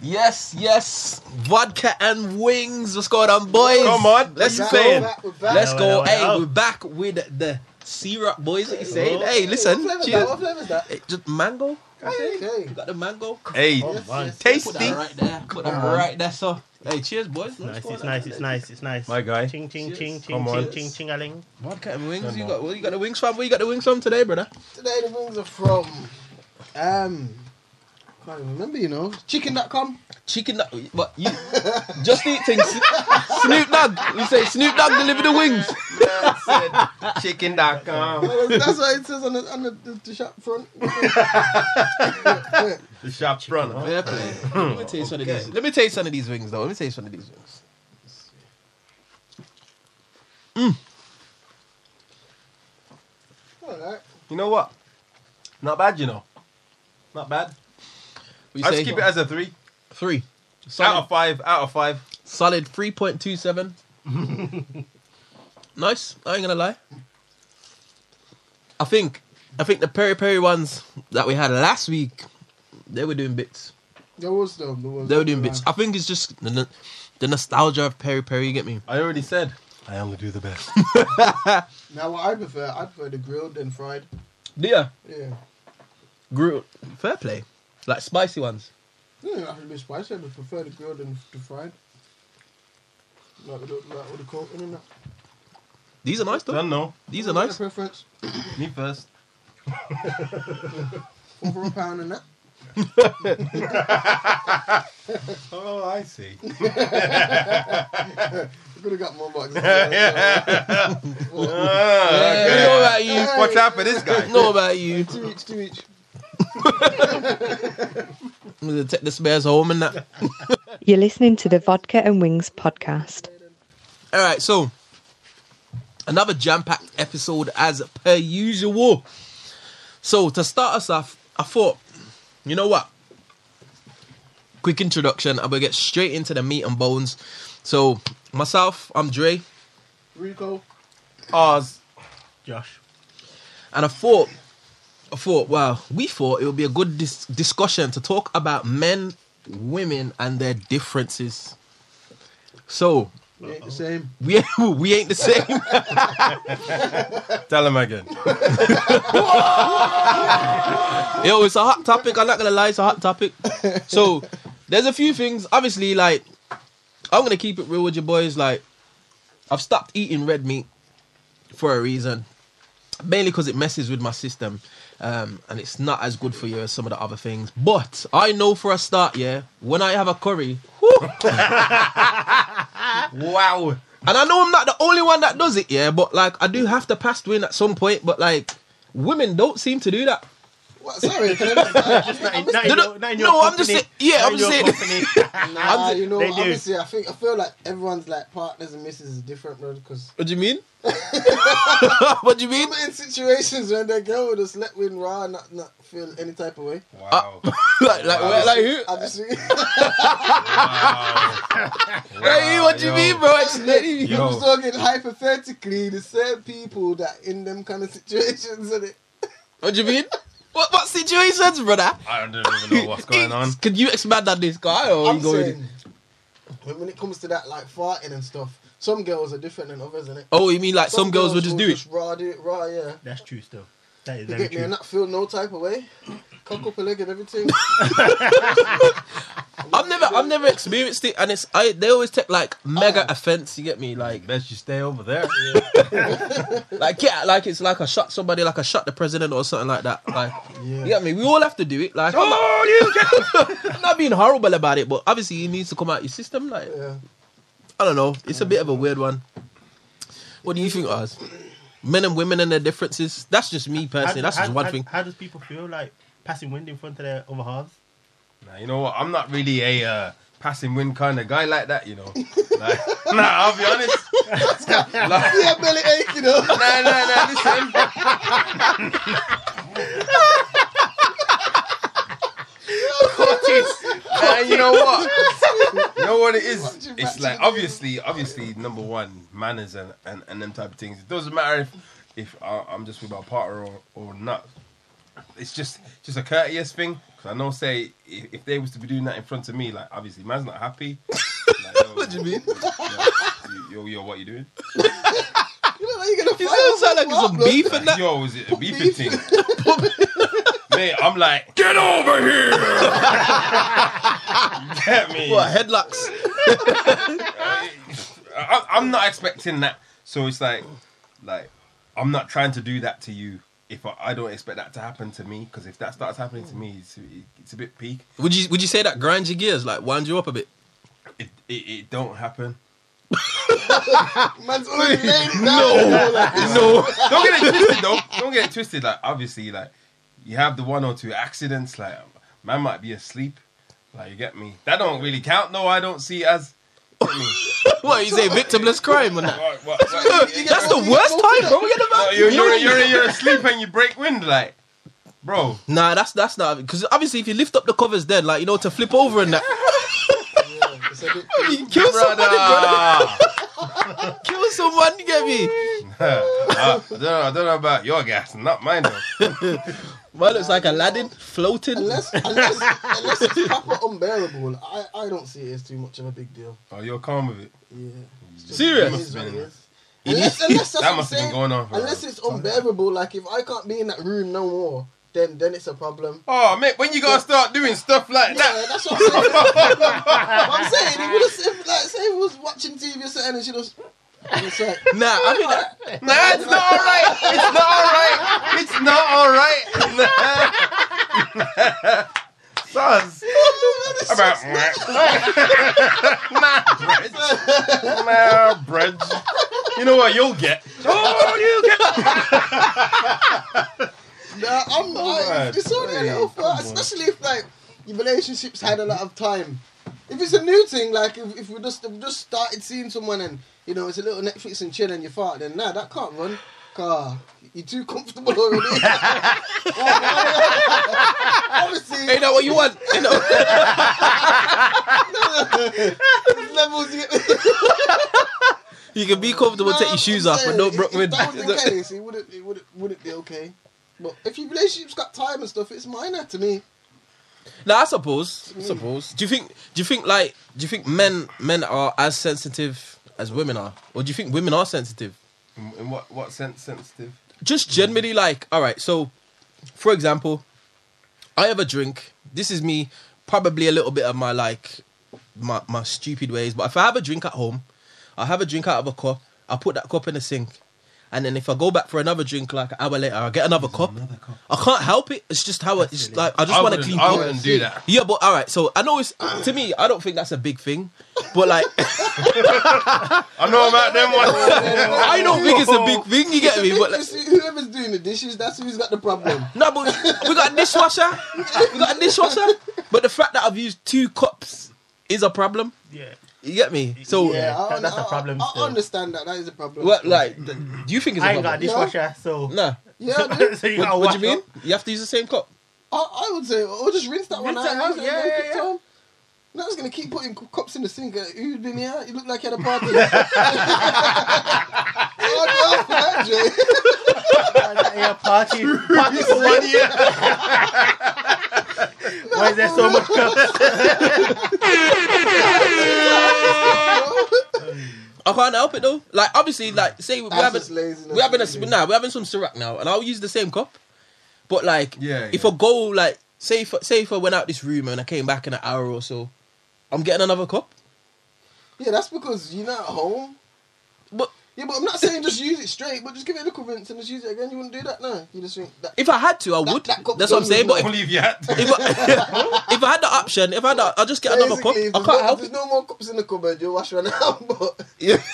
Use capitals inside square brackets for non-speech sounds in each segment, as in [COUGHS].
Yes, yes. Vodka and wings. What's going on, boys? Come on, Let's what go. you saying? Back, we're back. Let's Well, go. well, Hey, well. we're back with the syrup, boys. What you saying? Hey, listen. What flavor's Cheers. that? What flavor's that? Hey, just mango. Okay. You got the mango. Hey, Oh, Yes, man. yes, Put that right there. Put that right there. So, hey, cheers, boys. Nice, it's nice, it's nice, it's nice. My guy. Ching, ching, Cheers. ching, ching, Come ching, on. ching, ching, a ling. Vodka and wings. Come You on. got? Where you got the wings from? Where you got the wings from today, brother? Today the wings are from um can't even remember, you know. Chicken.com. Chicken. nug- What you? Just eat things. Snoop Dogg. You say Snoop Dogg deliver the wings. Chicken.com. That's what it says on the on the, the, the shop front. [LAUGHS] The shop front. Fair play. Let me taste one of these. Let me taste one of these wings, though. Let me taste one of these wings. Mm. Alright. You know what? Not bad, you know. Not bad. What you I'll say? just keep it as a three. three. Out of five. Out of five. solid three point two seven. [LAUGHS] nice. I ain't gonna lie. I think, I think the peri peri ones that we had last week, they were doing bits. There was them. There was They were doing bits. I think it's just the, the nostalgia of peri peri. You get me? I already said. I only do the best. [LAUGHS] Now what I prefer, I prefer the grilled than fried. Yeah. Yeah. Grilled. Fair play. Like spicy ones. Yeah, I have to be spicy. I prefer the grilled than the fried. Like with the, like with the coating and that. These are nice though. Don't know. These are My nice. preference. Me first. [LAUGHS] Four for a pound and that. [LAUGHS] Oh, I see. [LAUGHS] We could have got more boxes. yeah. Yeah, know ah, about you. Watch out for this guy. Know about you. Two each, two each. I'm gonna take the spares home and that. You're listening to the Vodka and Wings podcast. All right, so another jam-packed episode as per usual. So to start us off, I thought, you know what? Quick introduction. I'm gonna get straight into the meat and bones. So myself, I'm Dre, Rico. Oz. Josh. and I thought, I thought, well, we thought it would be a good dis- discussion to talk about men, women, and their differences. So [LAUGHS] We ain't the same. we we ain't the same. Tell him again. [LAUGHS] Yo, it's a hot topic. I'm not gonna lie, it's a hot topic. So there's a few things. Obviously, like I'm gonna keep it real with you boys. Like I've stopped eating red meat for a reason, mainly because it messes with my system, um, and it's not as good for you as some of the other things. But I know for a start, yeah, when I have a curry, [LAUGHS] Wow. and I know I'm not the only one that does it, yeah, but like I do have to pass to win at some point. But like women don't seem to do that. What? Sorry. Can I just, [LAUGHS] Not in, No, not no, your, not in your no, I'm just saying- yeah, [LAUGHS] I'm just saying- nah, you know, They do. obviously, I think I feel like everyone's like partners and misses is different, bro. Because What do you mean? [LAUGHS] what do you mean? in situations when their girl would just let win raw and not, not feel any type of way. Wow. Uh, like, like, Wow. like who? I just Hey, what do you Yo. mean, bro? Explain. Yo. I'm talking hypothetically the same people that in them kind of situations and it. What do you mean? What what situations, brother? I don't even know [LAUGHS] what's going on. Could you expand on this guy, or I'm you going? saying when, when it comes to that like farting and stuff, some girls are different than others, isn't it? Oh, you mean like some, girls would just will do it? Just raw, do it raw, yeah. That's true still. That is You very get me true. and not feel no type of way. Cock up a leg and everything. [LAUGHS] I've never, I've never experienced it, and it's I. They always take like mega Oh. offense. You get me? Like, Best you stay over there. [LAUGHS] like yeah, like it's like I shot somebody, like I shot the president or something like that. Like, Yeah. you get me? We all have to do it. Like, I'm not, Oh, you [LAUGHS] I'm not being horrible about it, but obviously it needs to come out your system. Like, Yeah. I don't know. It's a bit of a weird one. What do you think, Oz? Men and women and their differences. That's just me How, personally. That's how- just one how- thing. How does people feel like passing wind in front of their other halves? Nah, you know what? I'm not really a uh, passing wind kind of guy like that, you know. [LAUGHS] Like, nah, I'll be honest. [LAUGHS] like, Yeah, belly ache, you know. nah, nah, nah, listen. nah, you know what? You know what it is? It's like obviously, obviously, number one, manners and, and, and them type of things. It doesn't matter if if I- I'm just with my partner or, or not. It's just just a courteous thing. Cause I know, say if, if they was to be doing that in front of me, like obviously, man's not happy. [LAUGHS] Like, yo, What do you mean? Yo, yo, what you doing? [LAUGHS] You look like you're gonna You fight sound like it's some blood. beef and that. Yo, is it a beefing beef. thing? [LAUGHS] Mate, I'm like, get over here! Get me. What headlocks? Uh, I, I'm not expecting that. So it's like, like, I'm not trying to do that to you. If I, I don't expect that to happen to me, because if that starts happening to me, it's, it's a bit peak. Would you would you say that grinds your gears, like wind you up a bit? It, it, it don't happen. [LAUGHS] Man's already [LAUGHS] laying down. [LAUGHS] No, don't get it twisted though. Don't get it twisted. Like obviously, like you have the one or two accidents. Like man might be asleep. Like you get me. That don't really count. No, I don't see it as. Get me. What you say, victimless crime and that? What, what, what? [LAUGHS] That's the worst time, bro. Get No, about. you're, you're, you're, you're asleep and you break wind, like, bro. Nah, that's that's not because obviously if you lift up the covers, then like you know to flip over and that, Yeah, [LAUGHS] it's a bit- you kill somebody, brother. Brother. [LAUGHS] Kill someone. You get me? I, don't know, I don't know about your gas, not mine though. Man looks like Aladdin floating. Unless, unless, unless it's proper unbearable, I, I don't see it as too much of a big deal. Oh, you're calm with it. Yeah. Serious? it is what it is. You Unless, unless that's That must have been going on for Unless it's unbearable, like if I can't be in that room no more, then then it's a problem. Oh, mate, when you gonna start doing stuff like Yeah, that? that's what I'm saying. [LAUGHS] But I'm saying, he would have said, like, say he was watching TV or something and she was. It's like, Nah, I think that. Nah, it's not alright. It's not alright. It's not alright. [LAUGHS] [LAUGHS] Sons. About nah, bread. Nah, bread. You know what you'll get? Oh, you get. Nah, I'm oh, like, man. it's only a Hey, little come far, on. especially if like your relationships had a lot of time. If it's a new thing, like if, if we just if we just started seeing someone and you know it's a little Netflix and chill and you fart, then nah, that can't run. Car, you're too comfortable already. [LAUGHS] Obviously, Ain't that what you want? You know? [LAUGHS] levels. You, You can be comfortable, take your shoes off, but don't broke If wind. that was the case, it wouldn't, it wouldn't, wouldn't be okay. But if your relationship's got time and stuff, it's minor to me. Nah, I suppose. I suppose. Do you think? Do you think like? Do you think men men are as sensitive as women are, or do you think women are sensitive? In, in what what sense sensitive? Just generally, like, all right. So, for example, I have a drink. This is me, probably a little bit of my like my my stupid ways. But if I have a drink at home, I have a drink out of a cup. I put that cup in the sink. And then if I go back for another drink like an hour later, I get another cup. I can't help it. It's just how it, it's like. I just want to clean I wouldn't do that. Yeah, but all right. So I know it's to me. I don't think that's a big thing, but like [LAUGHS] I know about them ones. [LAUGHS] I don't think it's a big thing. You get me? But like, [LAUGHS] whoever's doing the dishes, that's who's got the problem. no, but we got a dishwasher. We got a dishwasher. But the fact that I've used two cups is a problem. Yeah. You get me? So yeah, I, that- that's a I- problem I, still. I understand that. That is a problem. what like? Do you think it's a I ain't got a problem? dishwasher, so. Nah. Yeah, [LAUGHS] I, so you What, what do you mean? up. You have to use the same cup. I, I would say, or just rinse that one Rinse out. out, use yeah, yeah, yeah. time. No, I was gonna keep putting cups in the sink. Uh, Who's been here? You look like you had a [LAUGHS] party. oh, no, for that, Jay. Party, [LAUGHS] party for one year. Why is there so much cups? [LAUGHS] I can't help it though. Like obviously, like say we That's having just laziness, we having a really. nah, we're having some Ciroc now, and I'll use the same cup. But like, Yeah, if yeah. I go like say if say if I went out this room and I came back in an hour or so, I'm getting another cup. Yeah, that's because you're not at home. But Yeah, but I'm not saying just use it straight, but just give it a little rinse and just use it again. You wouldn't do that, no. You just think that. if I had to, I would. that cup That's what I'm saying. with But if, Only if you had to. if, I, [LAUGHS] if I had the option, if I had, the, I'll just get another cup. If I can't no, help There's it. no more cups in the cupboard. You'll wash one out, but Yeah. [LAUGHS]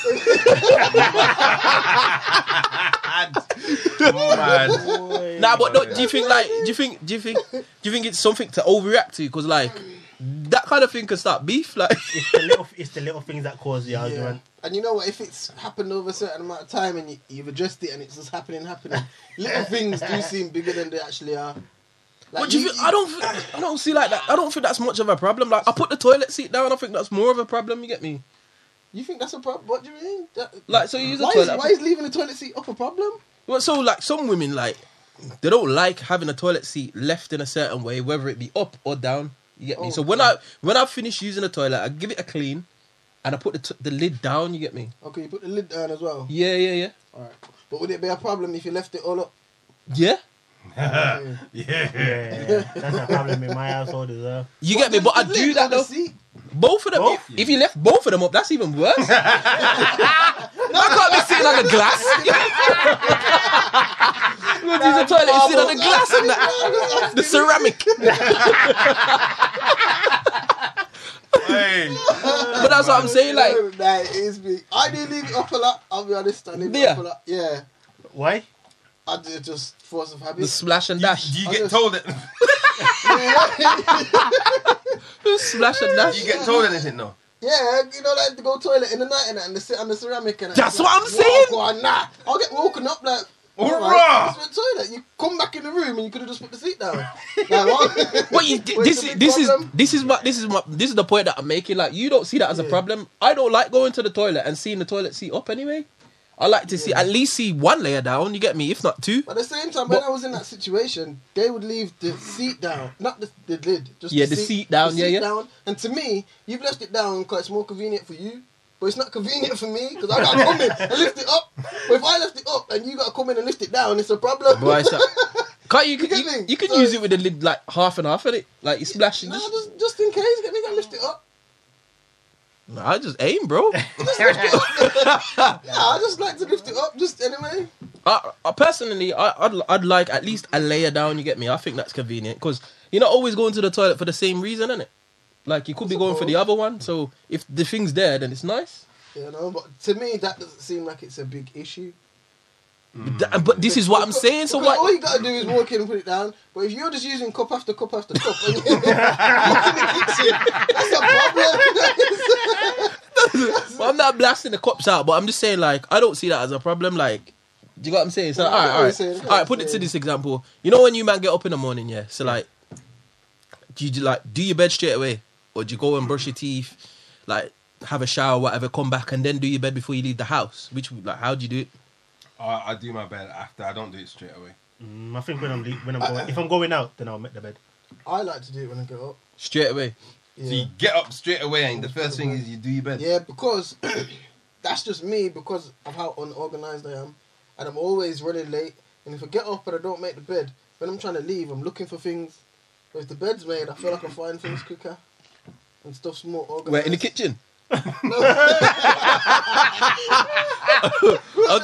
Man. Nah, but no, oh, do you think like do you think do you think do you think it's something to overreact to? Because like that kind of thing can start beef. Like It's the little, [LAUGHS] it's the little things that cause the yeah. argument. And you know what? If it's happened over a certain amount of time and you, you've addressed it and it's just happening, happening, [LAUGHS] little things do seem bigger than they actually are. Like, What do you think? I don't. thi- I don't see like that. I don't think that's much of a problem. Like I put the toilet seat down. I think that's more of a problem. You get me? You think that's a problem? What do you mean? That, Like so, you use a toilet. is, why is leaving the toilet seat up a problem? Well, so like some women like they don't like having a toilet seat left in a certain way, whether it be up or down. You get me? Oh, so when I when I finish using the toilet, I give it a clean, and I put the t- the lid down. You get me? Okay, you put the lid down as well. Yeah, yeah, yeah, Alright. But would it be a problem if you left it all up? yeah. Okay. Yeah. Yeah, yeah. That's a problem in my household as well. You get me? But I do that though. seat. Both of them. Both? If, if you left both of them up, that's even worse. [LAUGHS] I can't be sitting on the glass. Look, use the toilet, you sit on the glass and that. The ceramic. Hey. But that's what I'm saying. Like, nah, it is me. I do leave it up a lot. I'll be honest. I leave it Yeah. up a lot. Yeah. Why? I do just force of habit. the habit. splash and dash. Do dash. you get just- told that? [LAUGHS] Splash and dash. You get told anything? No. yeah, you know, like to go toilet in the night and that, and they sit on the ceramic and. That's Like, what I'm saying." go on, nah. I'll get woken up like. Hurrah! Alright, it's the toilet. You come back in the room and you could have just put the seat down. Like, what? [LAUGHS] What you Where's this is big this is this is what this is what this is the point that I'm making. Like you don't see that as a problem. I don't like going to the toilet and seeing the toilet seat up anyway. I like to see at least see one layer down. You get me? If not two. But at the same time, when I was in that situation, they would leave the seat down, not the, the lid, just Yeah, the seat down, the yeah, seat yeah. down. And to me, you've left it down because it's more convenient for you, but it's not convenient for me because I got to come in and lift it up. But if I left it up and you got to come in and lift it down, it's a problem. Boy, so- [LAUGHS] Can't you? You You, you can So- use it with the lid like half and half of it. Like you splash. Nah, Just, just, just in case, get me to lift it up. Nah, I just aim, bro. [LAUGHS] Yeah, [LAUGHS] I just like to lift it up, just anyway. I, I personally, I, I'd, I'd like at least a layer down. You get me? I think that's convenient because you're not always going to the toilet for the same reason, innit? Like you could be going for the other one. So if the thing's there, then it's nice. You know, but to me, that doesn't seem like it's a big issue. Th- uh, but this is what I'm saying. So what? All you gotta do is walk in and put it down. But if you're just using cup after cup after cup, and you're in the kitchen, that's a problem. [LAUGHS] But I'm not blasting the cops out, but I'm just saying like I don't see that as a problem. Like, do you got what I'm saying? So Yeah, all right, all right, saying, all right. Put it to this example. You know when you man get up in the morning, yeah. So like, do you like do your bed straight away, or do you go and brush your teeth, like have a shower, whatever, come back and then do your bed before you leave the house? Which like how do you do it? I, I do my bed after. I don't do it straight away. Mm, I think when I'm le- when I'm going, if I'm going out, then I'll make the bed. I like to do it when I get up. Straight away. Yeah, So you get up straight away, and the first thing is you do your bed. yeah because [COUGHS] that's just me because of how unorganized I am, and I'm always running late. And if I get up and I don't make the bed, when I'm trying to leave, I'm looking for things. But if the bed's made, I feel like I find things quicker, and stuff's more organized. Where in the kitchen? I'm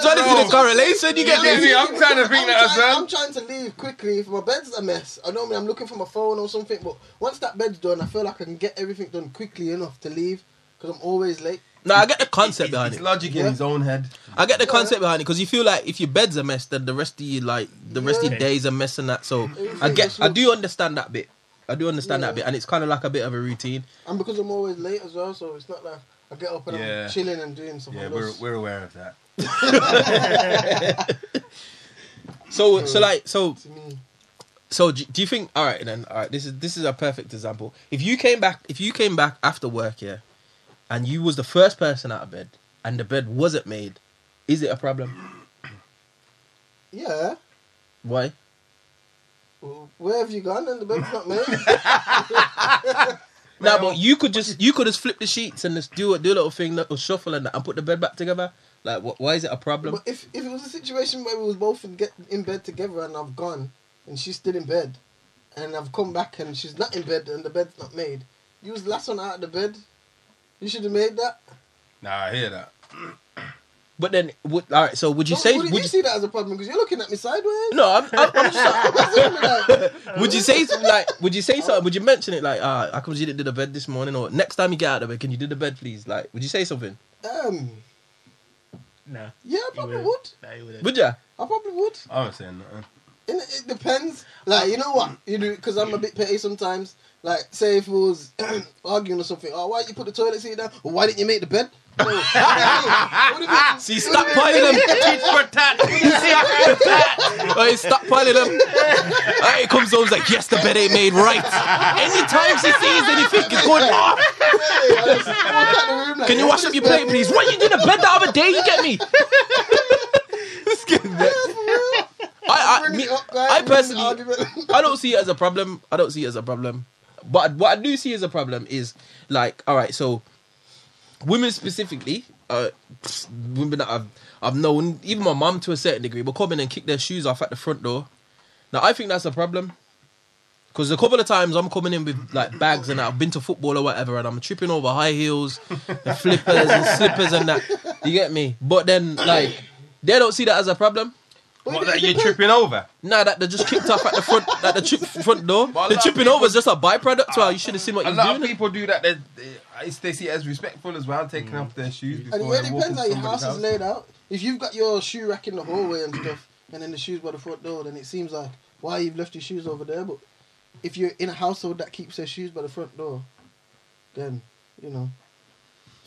trying to see the correlation. You get Yeah, me? yeah, I'm trying to think I'm that as trying, well. I'm trying to leave quickly. If my bed's a mess, I normally I'm looking for my phone or something. But once that bed's done, I feel like I can get everything done quickly enough to leave because I'm always late. No, I get the concept It's, behind it's it. logic in Yeah. his own head. I get the Yeah. concept behind it because you feel like if your bed's a mess, then the rest of you like the rest of Yeah. your days a mess and that. So Everything I get, just I do understand that bit. I do understand that bit, and it's kind of like a bit of a routine. And because I'm always late as well, so it's not like I get up and Yeah. I'm chilling and doing something Yeah, we're, we're aware of that. [LAUGHS] So, so hmm. like, so, so, do do you think? All right, then, all right. This is this is a perfect example. If you came back, if you came back after work, yeah, and you was the first person out of bed, and the bed wasn't made, is it a problem? Yeah. Why? Well, where have you gone? And the bed's not made. No, but you could just you could just flip the sheets and just do a do a little thing, little shuffle and that, and put the bed back together. Like, wh- why is it a problem? but if if it was a situation where we was both in get in bed together and I've gone and she's still in bed, and I've come back and she's not in bed and the bed's not made, you was the last one out of the bed. You should have made that. Nah, I hear that. But then, would, all right. So would you Well, say? wouldn't Would you you, see that as a problem because you're looking at me sideways? no, I'm, I'm, I'm just. That's what I'm like, would you say something like? Would you say something? Would you mention it like, ah, how come you didn't do the bed this morning? Or next time you get out of bed, can you do the bed, please? Like, would you say something? um, Nah. yeah, I probably wouldn't. would. Nah, he wouldn't. Would you? I probably would. I was saying nothing. It, it depends. Like you know what you do because I'm a bit petty sometimes. Like say if we was [CLEARS THROAT] arguing or something. Oh, why did you put the toilet seat down? Or why didn't you make the bed? No. What do you mean? See, stop you piling them. Tit for tat. [LAUGHS] Hey, stop piling them. Hey, he comes home he's like, yes, the bed ain't made right. Anytime she sees anything, it's going off. Hey, I just walk out the room like, Can you wash up your plate, please? What you did the bed the other day? You get me? This kid. I, I, me, it up, guys. I We're having an personally. I don't see it as a problem. I don't see it as a problem. But what I do see as a problem is like, all right, so women specifically, uh, women that I've I've known, even my mum to a certain degree, will come in and kick their shoes off at the front door. Now I think that's a problem. Because a couple of times I'm coming in with like bags and. I've been to football or whatever, and I'm tripping over high heels, and [LAUGHS] flippers and slippers and that. You get me? But then like they don't see that as a problem. But What it that you're tripping over? Nah, that they just kicked off at the front, at the trip, front door. But a The tripping people- over is just a byproduct. Well, you should have seen what A you're lot of doing. people do that. They, they, they see it as respectful as well, taking off their shoes before And it they walk depends into how your somebody's house is laid out. If you've got your shoe rack in the hallway and stuff, and then the shoes by the front door, then it seems like why you've left your shoes over there. But if you're in a household that keeps their shoes by the front door, then you know.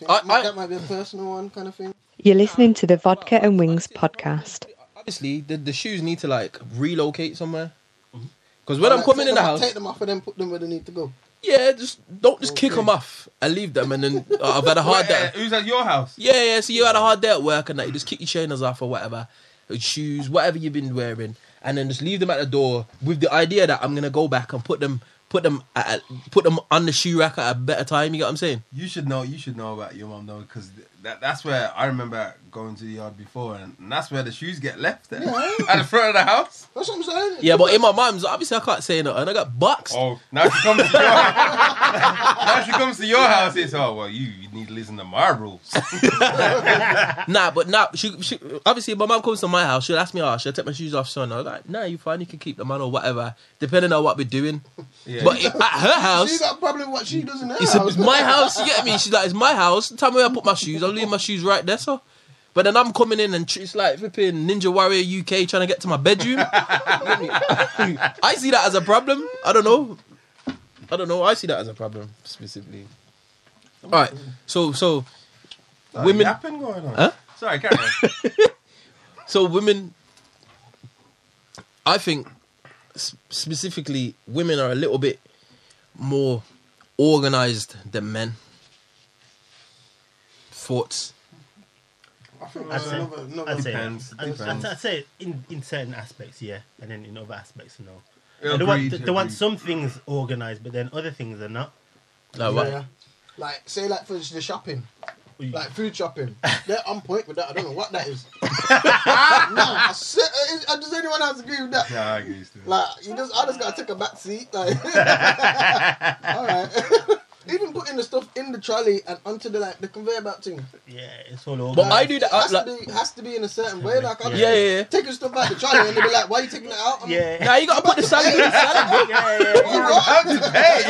I- that, might, I- that might be a personal one kind of thing. You're listening to the Vodka and Wings podcast. Obviously, the, the shoes need to like relocate somewhere. Because when I'm like, coming in the off- house, take them off and then put them where they need to go. yeah, just don't just kick Okay. them off and leave them. And then uh, I've had a hard Where- day. Who's at your house? Yeah, yeah. So you had a hard day at work and that you just kick your trainers off or whatever, or shoes, whatever you've been wearing, and then just leave them at the door with the idea that I'm gonna go back and put them, put them, at, put them on the shoe rack at a better time. You get what I'm saying? You should know. You should know about your mom though, because that, that's where I remember going to the yard before, and, and that's where the shoes get left at, [LAUGHS] at the front of the house. That's what I'm saying. Yeah, but in my mum's, obviously I can't say no, and I got bucks. Oh, now she comes to your house. [LAUGHS] now she comes to your house. It's oh well, you, you need to listen to my rules. [LAUGHS] Nah, but nah, she, she obviously my mum comes to my house, she'll ask me, oh, should I take my shoes off, son? I'm like, nah, you fine, you can keep them on or whatever, depending on what we're doing. Yeah. But at her house, She house, got a problem what she does in her it's, house. it's my house, you get me? She's like, it's my house. Tell me where I put my shoes, Leave my shoes right there, so. But then I'm coming in and tr- it's like flipping Ninja Warrior UK trying to get to my bedroom. [LAUGHS] I see that as a problem. I don't know. I don't know. I see that as a problem specifically. All right. So so Sorry, women yapping going on. Huh? Sorry, carry on. [LAUGHS] So women, I think specifically women are a little bit more organized than men. Thoughts? I think I'd that's say- another, another I'd Depends, I'd, depends. I'd, I'd say in, in certain aspects, yeah, and then in other aspects, no. Agreed, they want, they want some things organized, but then other things are not. Like what? Yeah. Like, say, like, for the shopping, like food shopping, they're on point with that. I don't know what that is. [LAUGHS] nah, I said, uh, does anyone else agree with that? Yeah, I agree. Still. Like, you just, I just gotta take a back seat. Like, [LAUGHS] [LAUGHS] all right. Even putting the stuff in the trolley and onto the like the conveyor belt thing. Yeah, it's all organized. But I do that. It has, like, to be, has to be in a certain way. Like, I'm Yeah. yeah, yeah, yeah. taking stuff out the trolley and they be like, "Why are you taking it out?" I'm yeah. Now you gotta put the salad in the salad, [LAUGHS] yeah, yeah, yeah. You're about to pay.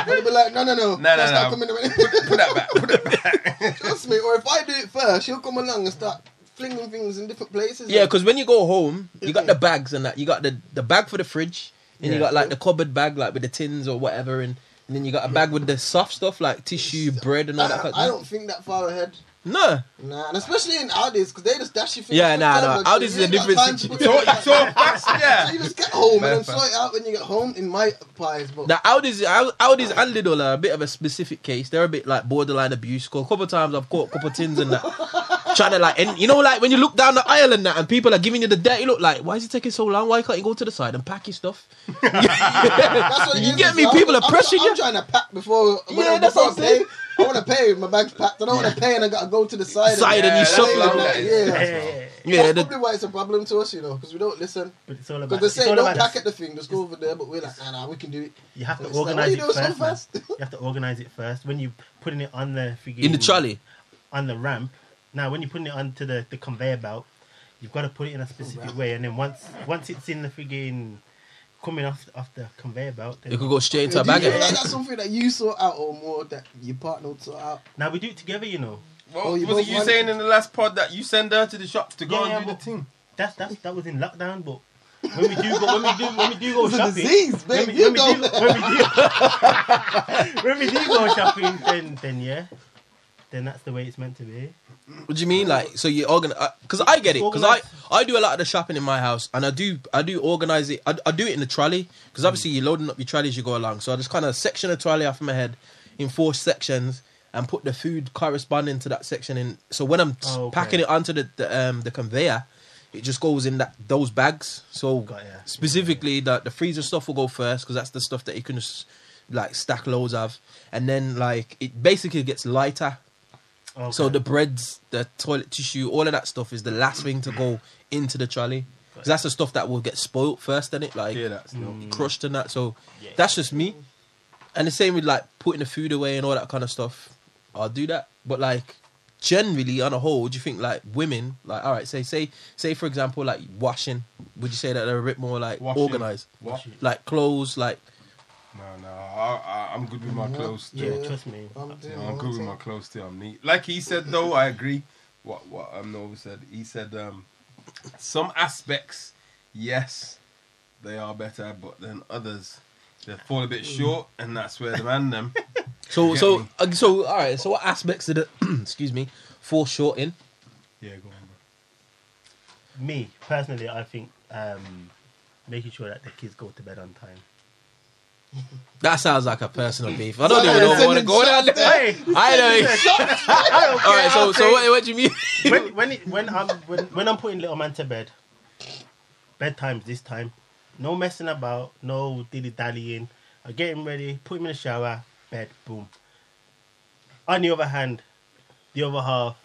And they be like, "No, no, no, No, no, that's no. not coming." Put that back. Put that back. [LAUGHS] Trust me. Or if I do it first, she'll come along and start flinging things in different places. Yeah, because when you go home, you got the bags and that. You got the, the bag for the fridge, and you got like the cupboard bag, like with the tins or whatever, and, and then you got a bag with the soft stuff like tissue, bread, and all that. I, I don't think that far ahead. No, Nah, and especially in Aldi's because they just dash you things. Yeah, nah, nah, so Aldi's is a different situation. So, it so fast, So you just get home and then sort it out when you get home. In my pies, but the Aldi's, Au- Aldi's and Lidl are a bit of a specific case. They're a bit like borderline abuse. 'Cause a couple of times I've caught a couple of tins and that, [LAUGHS] trying to like, and you know, like when you look down the aisle and that, and people are giving you the dirty look, like, why is it taking so long? Why can't you go to the side and pack your stuff? [LAUGHS] [LAUGHS] that's what You get me? People are I'm, pressuring I'm, you. I'm trying to pack before. Yeah, when, that's before what I'm saying. I want to pay. My bag's packed. I don't want to pay, and I got to go to the side. Side and you Yeah, that's shuffle long, it. that is. Yeah. Yeah, That's yeah, yeah. Yeah, That's the- probably why it's a problem to us, you know, because we don't listen. But it's all about. Because they it's say don't pack at the thing, just go over there. But we're like, nah, nah, we can do it. You have to It's like, why organize you it do it so first. man. fast? You have to organize it first. When you putting it on the friggin- In the trolley. on the ramp. Now, when you're putting it onto the, the conveyor belt, you've got to put it in a specific way, and then once once it's in the friggin' coming off off the conveyor belt, then You could go straight into a do you bag. feel like eh? that's something that you sort out, or more that your partner sort out? now we do it together. You know, Well, Oh, you was both it you want- saying in the last pod that you send her to the shop to go Yeah, and do the but- thing? that's that's that was in lockdown, but. When we do go, when we do, when we do go [LAUGHS] shopping, disease, when we, when, we do, when we do, [LAUGHS] when we do go shopping, then then yeah, then that's the way it's meant to be. What do you mean? Like, so you organize? Because I get it. Because I, I do a lot of the shopping in my house, and I do I do organize it. I, I do it in the trolley because obviously you're loading up your trolley as you go along. So I just kind of section the trolley off my head in four sections and put the food corresponding to that section in. So when I'm Oh, okay. packing it onto the, the um the conveyor, it just goes in that those bags. So Got ya. specifically, the the freezer stuff will go first because that's the stuff that you can just like stack loads of, and then like it basically gets lighter. Okay. So the breads, the toilet tissue, all of that stuff is the last thing to go into the trolley. 'Cause that's the stuff that will get spoiled first, and it like Hear that still. Mm. crushed and that. So Yeah. that's just me. And the same with like putting the food away and all that kind of stuff. I'll do that. But like generally on a whole, do you think like women, like all right, say say say for example like washing, would you say that they're a bit more like Washing. organized? What? Like clothes, like No, no, I, I, I'm good with my clothes. yeah, Too. trust me. I'm, Yeah, doing I'm good with my clothes too. I'm neat. Like he said though, I agree. What what um Nova said. He said um some aspects, yes, they are better, but then others they fall a bit short, and that's where the man them. [LAUGHS] so so uh, so all right. So what aspects did it? [CLEARS THROAT] excuse me, fall short in? Yeah, go on, bro. Me personally, I think um, making sure that the kids go to bed on time. That sounds like a personal beef. I don't even know want to go down there. I know. don't [LAUGHS] [LAUGHS] All right. So so what, what do you mean? when when it, when I'm when, when I'm putting little man to bed, bedtime's this time. No messing about, no dilly dallying. I get him ready, put him in the shower, bed, boom. On the other hand, the other half,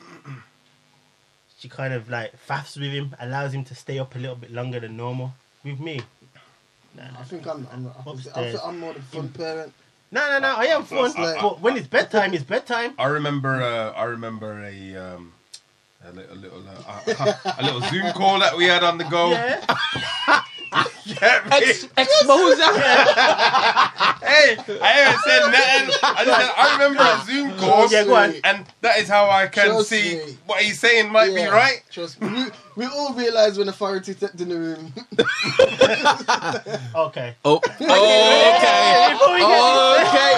she kind of like faffs with him, allows him to stay up a little bit longer than normal. With me, nah, I think I'm, I'm, I'm, I Upstairs. I'm more the fun parent. no, no, no. I am fun, like- but when it's bedtime, it's bedtime. I remember. Uh, I remember a um. A little, little, uh, [LAUGHS] a little Zoom call that we had on the go. Yeah, Get [LAUGHS] me? Ex- expose [LAUGHS] Hey, I haven't said nothing. I just said I remember a Zoom call. Yeah, go on. And that is how I can Trust see me. what he's saying might Yeah, be right. Trust me. We, we all realise when authority stepped in the room. [LAUGHS] okay. Oh, [LAUGHS] okay. Before we Okay.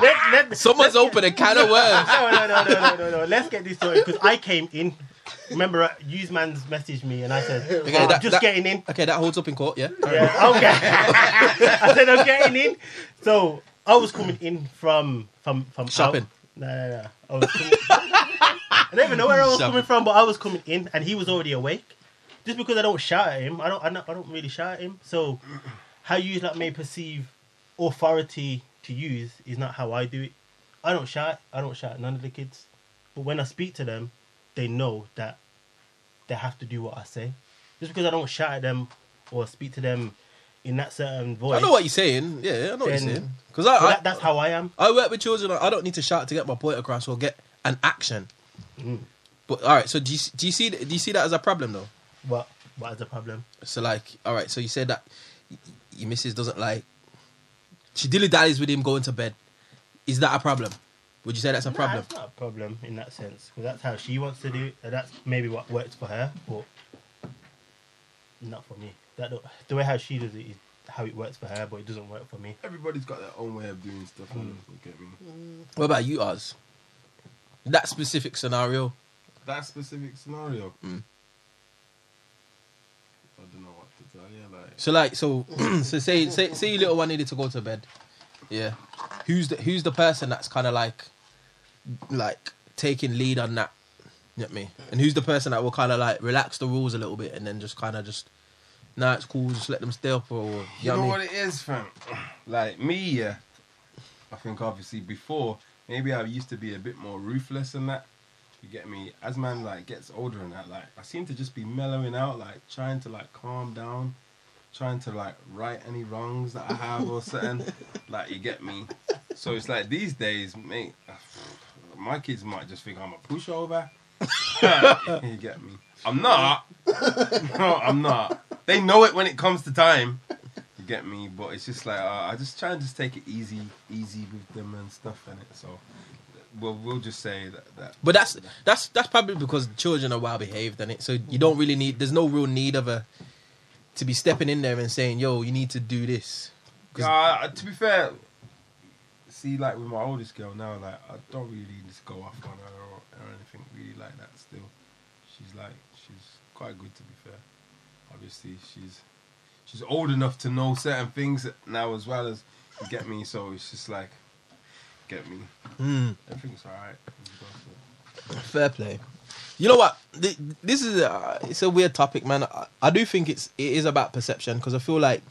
let, let, Someone's opened a can of worms. no, no, no, no, no, no, no. Let's get this sorted because I came in. Remember, uh, Useman's messaged me and I said, Okay, oh, I'm that- just that- getting in. Okay, that holds up in court, yeah? Yeah, okay. [LAUGHS] I said, I'm getting in. So I was coming in from from from out. Shopping. No, no, no. I was coming. [LAUGHS] I don't even know where I was Shopping. coming from, but I was coming in and he was already awake. Just because I don't shout at him, I don't, I don't, I don't really shout at him. So how you like may perceive authority to use is not how I do it. I don't shout. I don't shout at none of the kids. But when I speak to them, they know that they have to do what I say. Just because I don't shout at them or speak to them in that certain voice. I know what you're saying. Yeah, I know what you're saying. Because so that, that's how I am. I work with children. I don't need to shout to get my point across or get an action. Mm. But all right, so do you, do you see do you see that as a problem though? What what is the problem? So like, all right, so you said that your missus doesn't like. She dilly dallies with him going to bed. Is that a problem? Would you say that's a Nah, problem? it's not a problem in that sense. Because that's how she wants to do it. That's maybe what works for her, but not for me. That the way how she does it is how it works for her, but it doesn't work for me. Everybody's got their own way of doing stuff. Innit? You get me? What about you, Oz? That specific scenario. That specific scenario. Mm. I don't know what to tell you. Like, So like, so [CLEARS THROAT] so say say say your little one needed to go to bed. Yeah, who's the who's the person that's kind of like like taking lead on that? You get me? And who's the person that will kind of like relax the rules a little bit and then just kind of just, nah, it's cool, just let them stay up or you, you know know what I what it is, fam? Like me, yeah. I think obviously before maybe I used to be a bit more ruthless and that. You get me? As man like gets older and that, like I seem to just be mellowing out, like trying to like calm down, trying to like right any wrongs that I have or something. [LAUGHS] like you get me? So it's like these days, mate. My kids might just think I'm a pushover. [LAUGHS] you get me? I'm not. [LAUGHS] no, I'm not. They know it when it comes to time. You get me? But it's just like uh, I just try and just take it easy, easy with them and stuff in it. So we'll we'll just say that that. But that's that's that's probably because children are well behaved, and it so you don't really need. There's no real need of a to be stepping in there and saying, "Yo, you need to do this." Uh, to be fair, see, like with my oldest girl now, like I don't really just go off on her or, or anything really like that. Still, she's like she's quite good to be fair. Obviously, she's she's old enough to know certain things now as well as you get me. So it's just like get me. Hmm, Everything's alright. fair play. You know what? This is a, it's a weird topic, man. I, I do think it's it is about perception because I feel like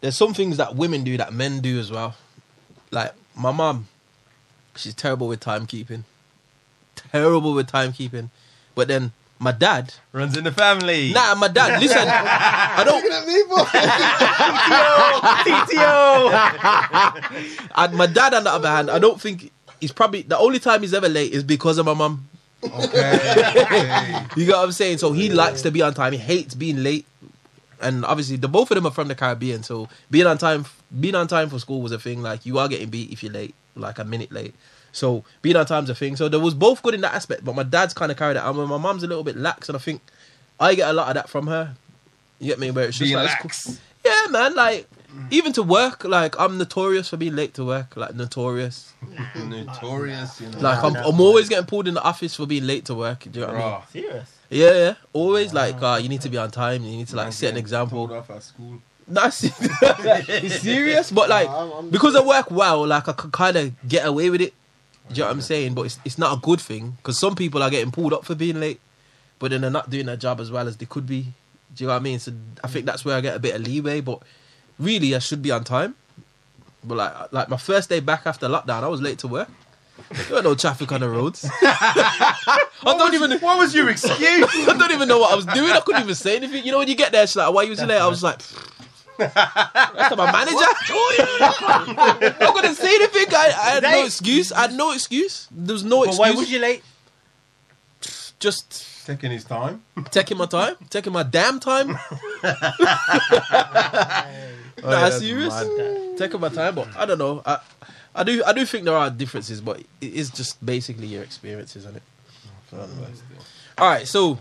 there's some things that women do that men do as well. Like my mom, she's terrible with timekeeping, terrible with timekeeping. But then my dad, Runs in the family. nah, my dad. Listen, [LAUGHS] I don't. Looking at me, boy. And my dad, on the other hand, I don't think he's probably the only time he's ever late is because of my mum. Okay. [LAUGHS] You get what I'm saying? So he likes to be on time. He hates being late. And obviously, the both of them are from the Caribbean, so being on time, being on time for school was a thing. Like you are getting beat if you're late, like a minute late. So being on time's a thing. So there was both good in that aspect, but my dad's kind of carried it. on. my mom's a little bit lax, and I think I get a lot of that from her. You get me? Where it's just Being like, it's lax. cool. yeah, man. Like even to work, like I'm notorious for being late to work. Like notorious. Notorious, you know. Like I'm, I'm always getting pulled in the office for being late to work. Do you know what I mean? Bruh. Serious. Yeah, yeah. Always like uh, you need to be on time. You need to like set an example. Told off at school. That's [LAUGHS] [LAUGHS] it's serious, but like I'm- I'm- because I work well, like I can kind of get away with it. Do you know what I'm saying? But it's it's not a good thing because some people are getting pulled up for being late, but then they're not doing their job as well as they could be. Do you know what I mean? So I think that's where I get a bit of leeway. But really, I should be on time. But like like my first day back after lockdown, I was late to work. There was no traffic on the roads. [LAUGHS] I don't even. What was your excuse? I don't even know what I was doing. I couldn't even say anything. You know when you get there, it's like, why you was late? I was like, that's my manager. [LAUGHS] I'm not gonna say anything. I, I had no excuse. I had no excuse. There was no But excuse. why was you late? Just Taking his time. taking my time, taking my damn time. [LAUGHS] Oh, nah, that's serious. Taking my time, but I don't know. I, I do, I do think there are differences, but it is just basically your experiences, isn't it? Oh, All right, so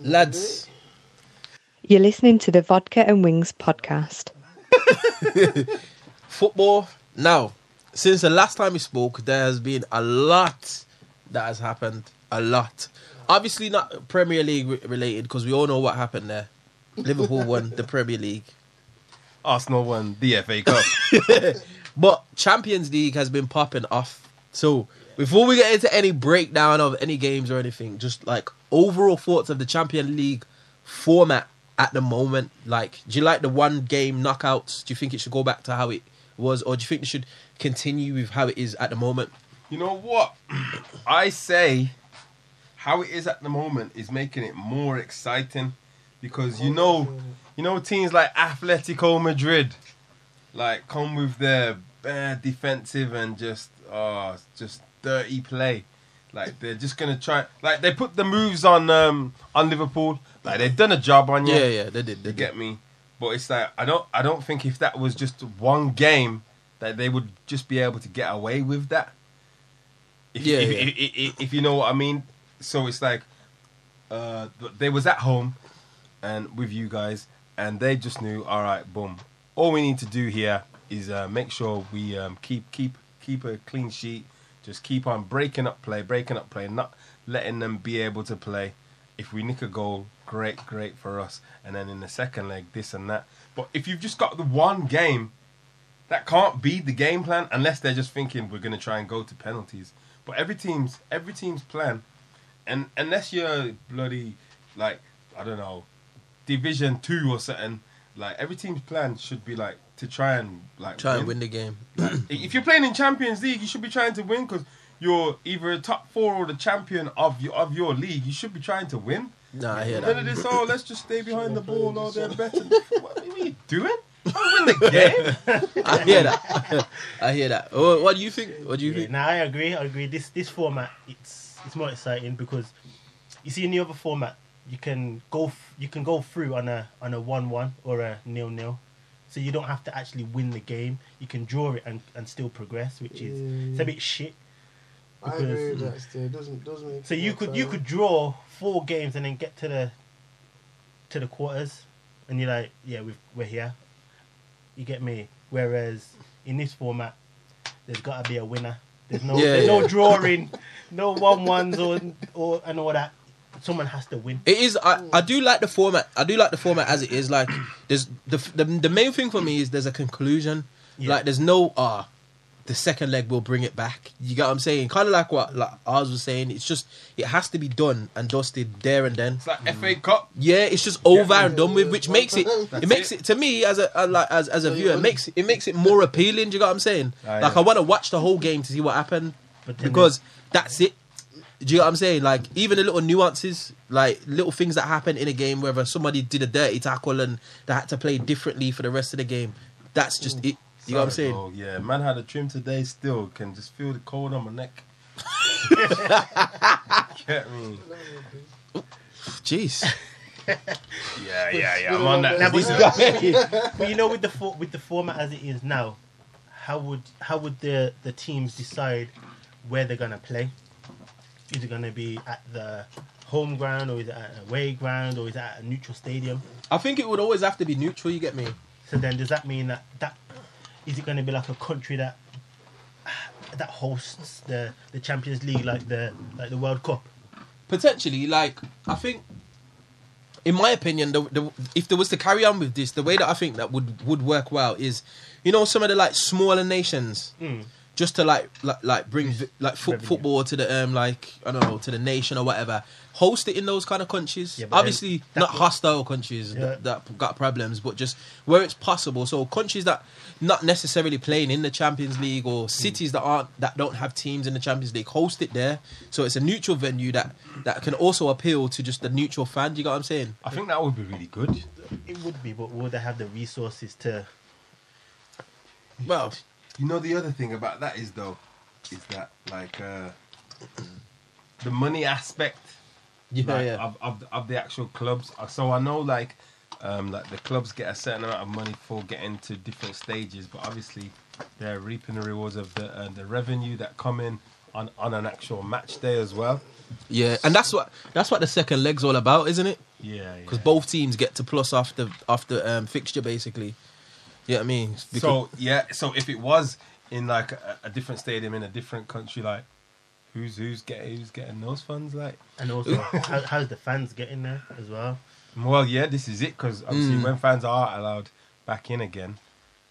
lads. You're listening to the Vodka and Wings podcast. [LAUGHS] football. Now, since the last time we spoke, there has been a lot that has happened. A lot. Obviously, not Premier League re- related because we all know what happened there. Liverpool won the Premier League. Arsenal won the FA Cup. [LAUGHS] But Champions League has been popping off. So, before we get into any breakdown of any games or anything, just like overall thoughts of the Champions League format at the moment. Like, do you like the one game knockouts? Do you think it should go back to how it was, or do you think it should continue with how it is at the moment? You know what? [CLEARS THROAT] I say how it is at the moment is making it more exciting because you know, you know, teams like Atletico Madrid, like come with their bad defensive and just, uh, just dirty play. Like they're just gonna try. Like they put the moves on um on Liverpool. Like they've done a job on you. Yeah, yeah, they did. They You did. get me? But it's like I don't I don't think if that was just one game that they would just be able to get away with that. If, Yeah, if, yeah. If, if, if you know what I mean. So it's like uh they was at home and with you guys and they just knew all right boom all we need to do here is uh, make sure we um, keep keep keep a clean sheet just keep on breaking up play breaking up play not letting them be able to play if we nick a goal great great for us and then in the second leg this and that but if you've just got the one game that can't be the game plan unless they're just thinking we're going to try and go to penalties but every team's every team's plan and unless you're bloody like I don't know division two or something like every team's plan should be like to try and like Try and win the game. if you're playing in Champions League, you should be trying to win because you're either a top four or the champion of your of your league. You should be trying to win. Nah, I hear None of that. this. Oh, let's just stay behind the ball. Oh, they're better. What are you doing? Don't win the game. [LAUGHS] I hear that. [LAUGHS] I hear that. What do you think? What do you Yeah, think? nah, I agree. I agree. This this format it's it's more exciting because you see in the other format you can go f- you can go through on a on a one one or a nil nil, so you don't have to actually win the game. You can draw it and, and still progress, which is it's a mm. bit shit. I [LAUGHS] agree with that. Still, it doesn't doesn't make. So you more could you could draw four games and then get to the to the quarters, and you're like, yeah, we've, we're here. You get me? Whereas in this format, there's got to be a winner. There's no Yeah, there's yeah. no drawing, no one ones or or and all that. Someone has to win. It is. I, I do like the format. I do like the format as it is. Like, there's the the, the main thing for me is there's a conclusion. Yeah. Like, there's no ah, the second leg will bring it back. You get what I'm saying? Kind of like what like ours was saying. It's just it has to be done and dusted there and then. It's like FA Cup. Yeah, it's just over Yeah. and done with, which makes it it makes it. it to me as a, a like as, as a So viewer, it makes it makes it more appealing. Do you get what I'm saying? Ah, like yeah. I want to watch the whole game to see what happened But then because that's it. Do you get what I'm saying? Like even the little nuances, like little things that happen in a game, whether somebody did a dirty tackle and they had to play differently for the rest of the game. That's just it. You know what I'm saying? bro. Yeah, man had a trim today. Still can just feel the cold on my neck. [LAUGHS] Get me? Jeez. Yeah, yeah, yeah. I'm on that. Now, This but, you- [LAUGHS] but you know, with the for, with the format as it is now, how would how would the the teams decide where they're gonna play? Is it gonna be at the home ground, or is it at an away ground, or is it at a neutral stadium? I think it would always have to be neutral. You get me? So then, does that mean that that is it gonna be like a country that that hosts the the Champions League, like the like the World Cup? potentially like i think in my opinion the, the, if there was to carry on with this the way that i think that would would work well is you know some of the like smaller nations Mm. just to like like, like bring vi- like Revenue. football to the um like i don't know to the nation or whatever host it in those kind of countries Yeah, but then obviously not would- hostile countries Yeah. that, that got problems but just where it's possible so countries that not necessarily playing in the champions league or Mm. cities that aren't that don't have teams in the champions league host it there so it's a neutral venue that that can also appeal to just the neutral fan you got what i'm saying I think that would be really good. It would be, but would they have the resources to? well You know, the other thing about that is though, is that like uh, the money aspect yeah like, yeah Of, of of the actual clubs. Uh, So I know like um, like the clubs get a certain amount of money for getting to different stages, but obviously they're reaping the rewards of the uh, the revenue that come in on on an actual match day as well. yeah and that's what that's what the second leg's all about isn't it Yeah, yeah. because both teams get to plus off the off the um, fixture basically. You know I mean? Because- So yeah, so if it was in like a, a different stadium in a different country, like who's who's getting who's getting those funds? Like, And also, [LAUGHS] how, how's the fans getting there as well? well, yeah, this is it because obviously Mm. when fans are allowed back in again,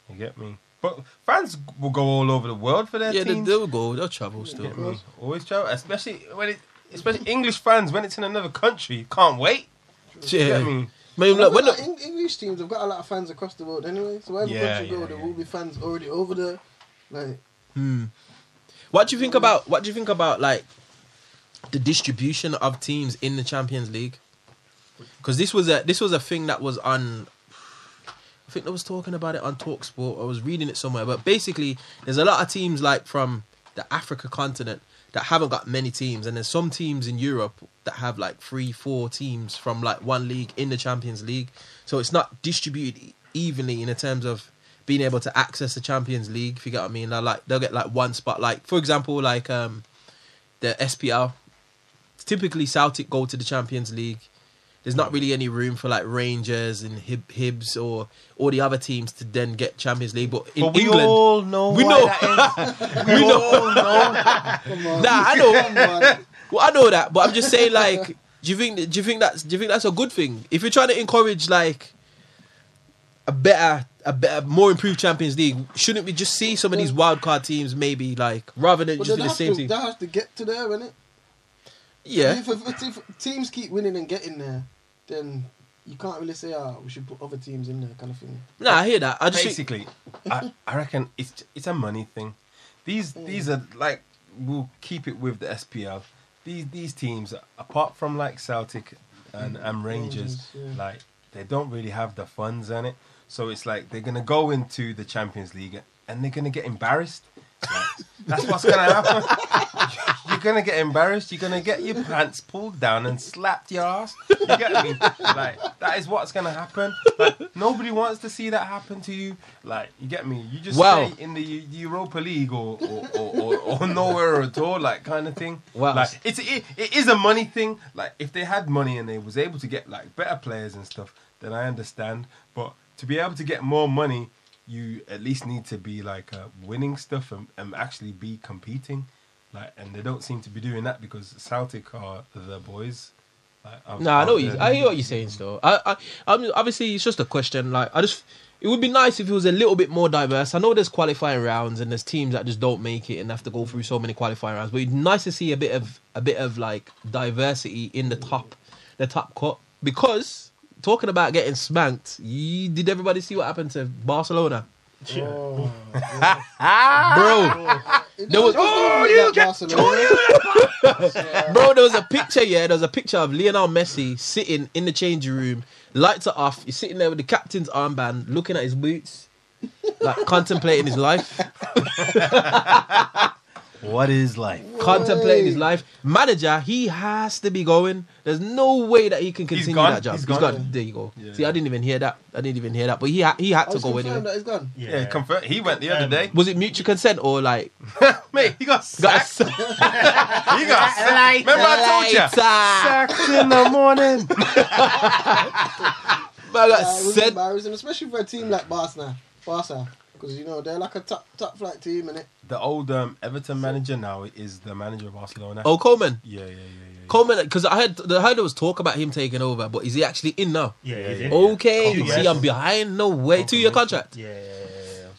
you get me. But fans will go all over the world for their yeah, they, teams. they'll go, they'll travel still. Get me? Always travel, especially when it, especially English fans when it's in another country. Can't wait. Yeah. Get me? Man, Look, look, when like, the- English teams have got a lot of fans across the world anyway. So wherever Yeah, country you go, yeah, there yeah. will be fans already over there. Like, what do you think about what do you think about like the distribution of teams in the Champions League? Because this was a this was a thing that was on. I think I was talking about it on Talksport. I was reading it somewhere, but basically, there's a lot of teams like from the Africa continent that haven't got many teams, and there's some teams in Europe that have like three, four teams from like one league in the Champions League. So it's not distributed evenly in terms of being able to access the Champions League. If you get what I mean, they'll like they'll get like one spot. Like for example, like um the SPL. Typically, Celtic go to the Champions League. There's not really any room for like Rangers and Hib- Hibs or all the other teams to then get Champions League. But in But we England, all know. we why know. that is. [LAUGHS] we know. all know. come on. Nah, I know. Come on. Well, I know that, but I'm just saying, like, do you think? Do you think that's? Do you think that's a good thing? If you're trying to encourage like a better, a better, more improved Champions League, shouldn't we just see some of these wild card teams maybe like rather than But just they be the same to, team? they have to get to there, innit? Yeah, If, if, if teams keep winning and getting there, then you can't really say, "Ah, we should put other teams in there," kind of thing. nah, I hear that. I just think, Basically, I, I reckon it's it's a money thing. These these are like we'll keep it with the SPL. These these teams, apart from like Celtic and, and Rangers, Rangers, yeah. like they don't really have the funds in it. So it's like they're gonna go into the Champions League and they're gonna get embarrassed. Like, that's what's gonna happen. [LAUGHS] You're gonna get embarrassed. You're gonna get your pants pulled down and slapped your ass. You get me? Like that is what's gonna happen. Like nobody wants to see that happen to you. Like you get me? You just Wow. stay in the Eu- Europa League or or, or, or, or nowhere at all, like kind of thing. Wow. Like it's it, it is a money thing. Like if they had money and they was able to get like better players and stuff, then I understand. But to be able to get more money, you at least need to be like uh, winning stuff and, and actually be competing. Like, and they don't seem to be doing that because Celtic are the boys. Like, of- Nah, I know. You, I hear what you're saying. Still, I, I, I'm obviously it's just a question. Like, I just it would be nice if it was a little bit more diverse. I know there's qualifying rounds and there's teams that just don't make it and have to go through so many qualifying rounds. But it's nice to see a bit of a bit of like diversity in the top, the top cut. Because talking about getting spanked, you, did everybody see what happened to Barcelona, Oh, [LAUGHS] bro? There was- Oh, wasn't you. [LAUGHS] [LAUGHS] Bro, there was a picture, yeah. There was a picture of Lionel Messi sitting in the changing room, lights are off. He's sitting there with the captain's armband, looking at his boots, like contemplating his life, What is life? contemplating his life. Manager, he has to be going. There's no way that he can continue gone. that job. He's He's gone. gone. There you go. Yeah. See, I didn't even hear that. I didn't even hear that. But he ha- he had to go confirmed anyway. that he's gone. Yeah, Yeah, confirm. He went the other day. Was it mutual consent or like? [LAUGHS] Mate, he got Got sacked. he got sacked. [LAUGHS] Remember I told you? Sacked in the morning. [LAUGHS] But I got Uh, it was said. embarrassing, especially for a team like Barca. Barca, because you know they're like a top top flight team, and it. The old um, Everton manager now is the manager of Barcelona. Oh, Koeman. Yeah, yeah, yeah, yeah. yeah. Koeman, because I heard I heard there was talk about him taking over, but is he actually in now? Yeah, he's in. Okay, Two see. I'm behind. No way, two year contract. Yeah, yeah, yeah,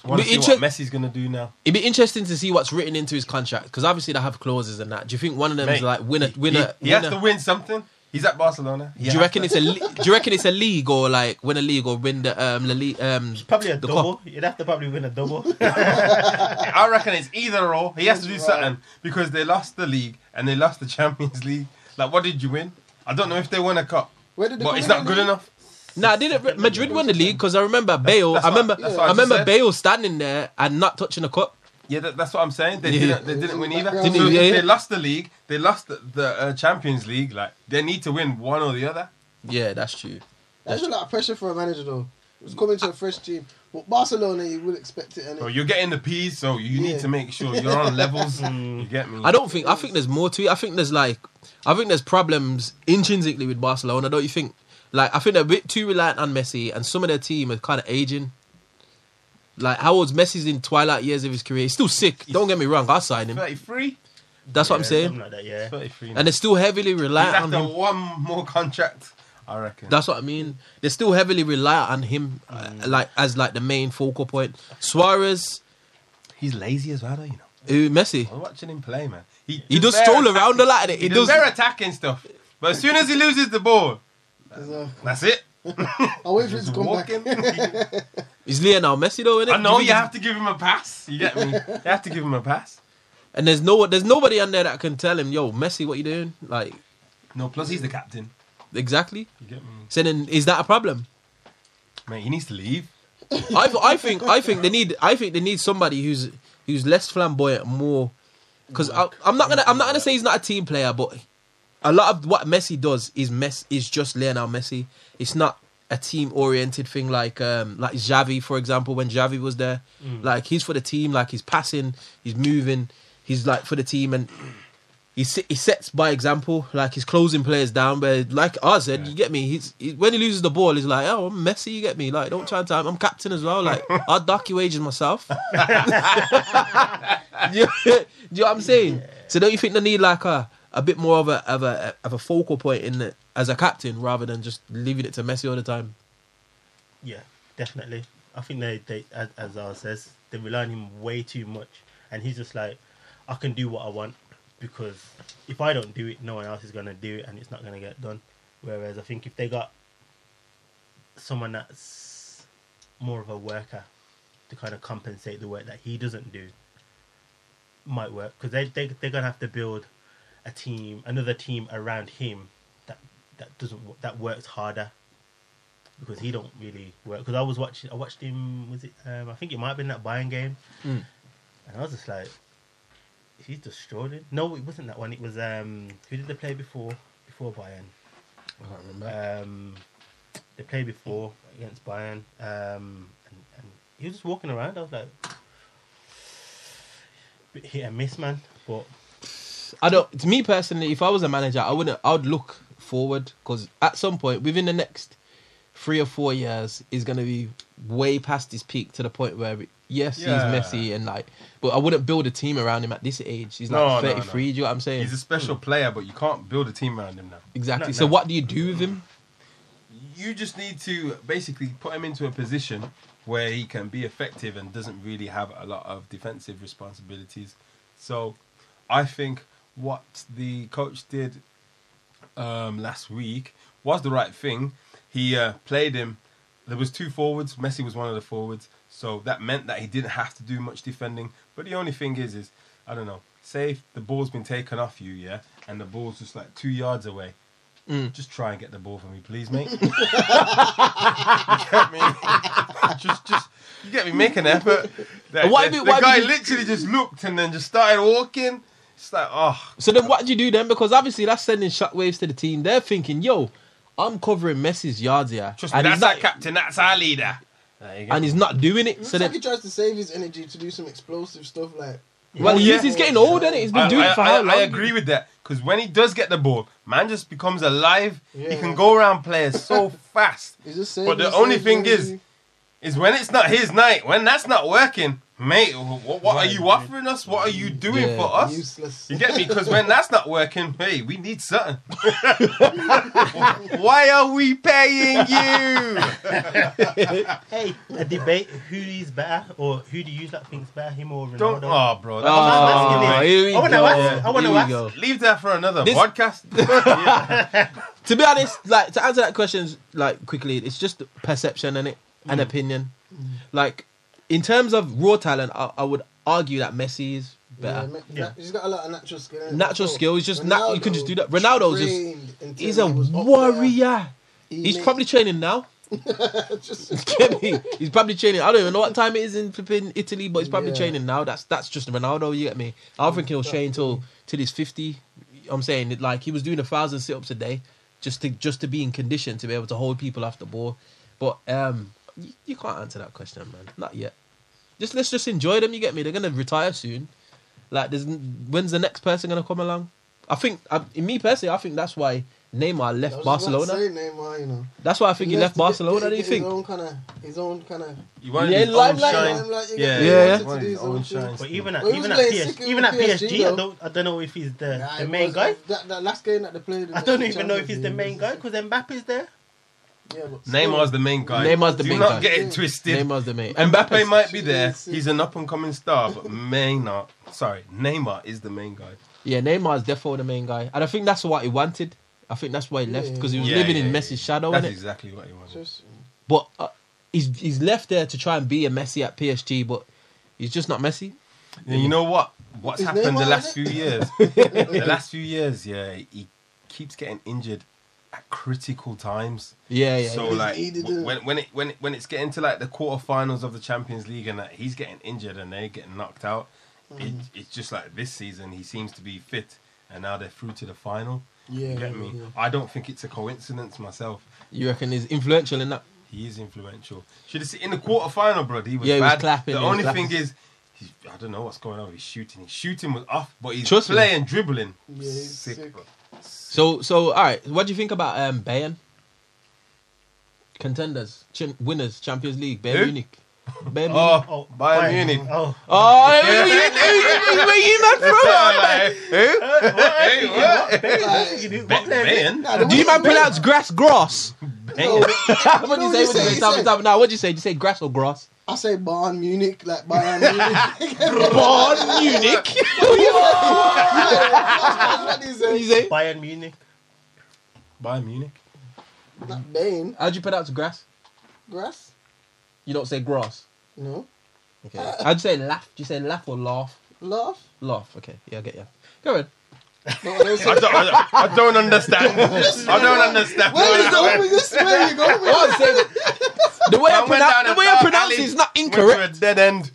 yeah. I Be inter- what Messi's gonna do now. It'd be interesting to see what's written into his contract because obviously they have clauses and that. Do you think one of them is like win a He, win a? he has win to win something. He's at Barcelona. He do you reckon to. it's a? le- Do you reckon it's a league or like win a league or win the um the league um? Probably a the double. You'd have to probably win a double. [LAUGHS] I reckon it's either or. He has to do Right. something because they lost the league and they lost the Champions League. Like, what did you win? I don't know if they won a cup, Where did they but come it's not in good the- enough. Nah, didn't Madrid won the league? Because I remember Bale. that's I what- remember. that's what I I just remember said. Bale standing there and not touching the cup. Yeah, that, that's what I'm saying. They Yeah. didn't. They didn't win either. Didn't so he? if Yeah. they lost the league, they lost the, the uh, Champions League. Like, they need to win one or the other. Yeah, that's true. There's a lot of pressure for a manager though. It's coming to a fresh team, but Barcelona you would expect it. And So you're getting the P's, so you Yeah. need to make sure you're on levels. [LAUGHS] you get me? I don't think. I think there's more to it. I think there's like, I think there's problems intrinsically with Barcelona. Don't you think? Like, I think they're a bit too reliant on Messi, and some of their team are kind of aging. Like, how old's Messi's in twilight years of his career? He's still sick. Don't get me wrong. I signed him. 33. That's what I'm saying. like that, yeah. 33. And they're still heavily He's reliant on him. one more contract, I reckon. That's what I mean. They're still heavily reliant on him, uh, like as like the main focal point. Suarez, He's lazy as well, though, you know. who Messi. I'm watching him play, man. He does does better stroll attacking- around a lot. He, He does does. better attacking stuff. But as soon as he loses the ball, There's that's it. I'll wait for it to Just come back. walking. He's [LAUGHS] Lionel Messi though, innit? I know Do you have to give him a pass. You get me? You have to give him a pass. And there's no there's nobody on there that can tell him, yo, Messi, what you doing? Like No, plus he's the captain. exactly. You get me? So then, is that a problem? Mate, he needs to leave. I, I think I think they need I think they need somebody who's who's less flamboyant, more. Because I'm not gonna I'm not gonna say he's not a team player, but a lot of what Messi does is mess is just Lionel Messi. It's not a team oriented thing like um like Xavi for example when Xavi was there. Like he's for the team, like he's passing, he's moving, he's like for the team and. He, he sets by example, like he's closing players down. But like I said, you get me. He's he, when he loses the ball, he's like, "Oh, I'm messy." You get me? Like, don't try and time. I'm captain as well. Like, [LAUGHS] I'll dock you wages myself. [LAUGHS] [LAUGHS] do, you, do you know what I'm saying? So don't you think they need like a a bit more of a of a of a focal point in it as a captain rather than just leaving it to Messi all the time? Yeah, definitely. I think they, they as, as says, they rely on him way too much, and he's just like, I can do what I want because if I don't do it, no one else is gonna do it, and it's not gonna get done. Whereas I think if they got someone that's more of a worker to kind of compensate the work that he doesn't do, might work because they they they're gonna have to build a team, another team around him that doesn't that works harder because he don't really work. Because I was watching, I watched him. Was it? Um, I think it might have been that Bayern game, Mm. and I was just like, he's just strolling. No, it wasn't that one. It was um, who did they play before? Before Bayern, I can't remember. um, they played before against Bayern, um, and, and he was just walking around. I was like, bit hit and miss, man. But I don't. To me personally, if I was a manager, I wouldn't. I would look forward because at some point within the next three or four years, is going to be way past his peak to the point where yes, Yeah. he's messy and like, but I wouldn't build a team around him at this age. He's No, like no, thirty three. no. Do you know what I'm saying? He's a special hmm. player, but you can't build a team around him now. exactly. No, so no. what do you do with him? You just need to basically put him into a position where he can be effective and doesn't really have a lot of defensive responsibilities. So I think what the coach did um, last week was the right thing. He uh, played him. There was two forwards. Messi was one of the forwards, so that meant that he didn't have to do much defending. But the only thing is, is I don't know. Say the ball's been taken off you, yeah, and the ball's just like two yards away. Mm. Just try and get the ball for me, please, mate. [LAUGHS] [LAUGHS] you get me? [LAUGHS] just, just, you get me. Make an effort. The, Why the- the guy be- literally just looked and then just started walking. It's like, oh, So then what do you do then? Because obviously that's sending shockwaves to the team. They're thinking, yo, I'm covering Messi's yards here. trust me, and, that's he's our captain. That's our leader. There you go. and he's not doing it. Looks So like then, he tries to save his energy to do some explosive stuff like. well, Oh, he yeah. he's getting old, is He's been I, doing I- it for I- how long? I agree with that because when he does get the ball, man just becomes alive. He can go around players so [LAUGHS] fast. He's just But the his only energy. thing is, is when it's not his night, when that's not working, mate. What, what are you offering us? What are you doing Yeah. for us? useless. You get me? Because when that's not working, hey, we need something. [LAUGHS] Why are we paying you? [LAUGHS] Hey, a debate: who is better, or who do you like think's better, him or Ronaldo? Ah, don't, oh, bro. that- Oh, asking it. here we I wanna ask- I wanna ask. go. Leave that for another This- podcast. [LAUGHS] To be honest, like to answer that question, like quickly, it's just perception and it, an mm. opinion. Mm. Like in terms of raw talent, I, I would argue that Messi is Yeah, better. ma- Yeah. he's got a lot of natural skill. innit? Natural So, skill, he's just nat- you can just do that. Ronaldo Ronaldo's just- He's a he was up there. warrior. He He's made- probably training now. [LAUGHS] just [LAUGHS] Get me? He's probably training. I don't even know what time it is in flipping Italy, but he's probably Yeah. training now. That's that's just Ronaldo. You get me? I don't think he'll train till till he's fifty. I'm saying it like he was doing a thousand sit ups a day just to just to be in condition to be able to hold people off the ball. But um, you, you can't answer that question, man. Not yet. Just let's just enjoy them. You get me? They're gonna retire soon. Like, there's when's the next person gonna come along? I think, I, me personally, I think that's why Neymar I left was Barcelona. About to say Neymar, you know. That's why I think he, left to get- Barcelona. get- do you get think? His own kind of, his own kind of. You wanted Yeah, his own limelight, shine. limelight, Yeah, Yeah, yeah. he wanted Wanted to do his own shine. But even at Well, even at like PSG, even at PSG, PSG I don't I don't know if he's the Nah, the main was- guy. That, that last game that they played. I don't even know if he's the main guy because Mbappe's there. Yeah, but Neymar's the main guy. Neymar's the Do main not guy. get it twisted. Neymar's the main. Mbappe Mbappe's might be there. He's an up and coming star, but may not. Sorry, Neymar is the main guy. Yeah, Neymar's definitely the main guy, and I think that's what he wanted. I think that's why he left because he was Yeah, living yeah, in yeah. Messi's shadow, That's innit? exactly what he wanted. Just- But uh, he's he's left there to try and be a Messi at PSG, but he's just not Messi. And you know what? What's Is happened the Neymar last in few years? [LAUGHS] the last few years, yeah, he keeps getting injured at critical times. Yeah, yeah. so yeah. like he did w- it. when when it when it, when it's getting to like the quarterfinals of the Champions League and that he's getting injured and they're getting knocked out, it, Mm. it's just like this season he seems to be fit and now they're through to the final. Yeah, you get me? yeah. I don't think it's a coincidence myself. You reckon he's influential in that? He is influential. Should have seen in the quarterfinal, bro. He was Yeah, he was bad. clapping, The he was only clapping. thing is, he's, I don't know what's going on. with His shooting, his shooting was off, but he's Trust me. playing dribbling. Yeah, he's sick, sick. bro. So so all right. What do you think about um Bayern? Contenders, Ch- winners, Champions League, Bayern Who? Munich. Bayern Munich. Oh, Oh, Bayern Munich. Oh, Oh, where you, where, where you man from? Hey, what? Like, you do- Ba- what player is it? Bayern? nah, the Do you way- man pronounce grass grass? No, what do you say? what What you do you say? say? You Tell me, say- tell me. Now, what do you say? Do you say grass or grass? I say Bayern Munich, like Bayern Munich. [LAUGHS] Bayern [LAUGHS] Munich. what do you What do say? you say? Bayern Munich. Bayern Munich. Not Bane. How do you pronounce grass? Grass? You don't say grass. No. Okay. How'd you say laugh? Do you say laugh or laugh? Laugh? Laugh. Okay. Yeah, I get you. Go ahead. No, I don't. I don't, I don't, understand. I don't understand. Where you going with this? Where you going Oh, this? the way I Man went pronounce the way I pronounce it is not went to incorrect. a dead end.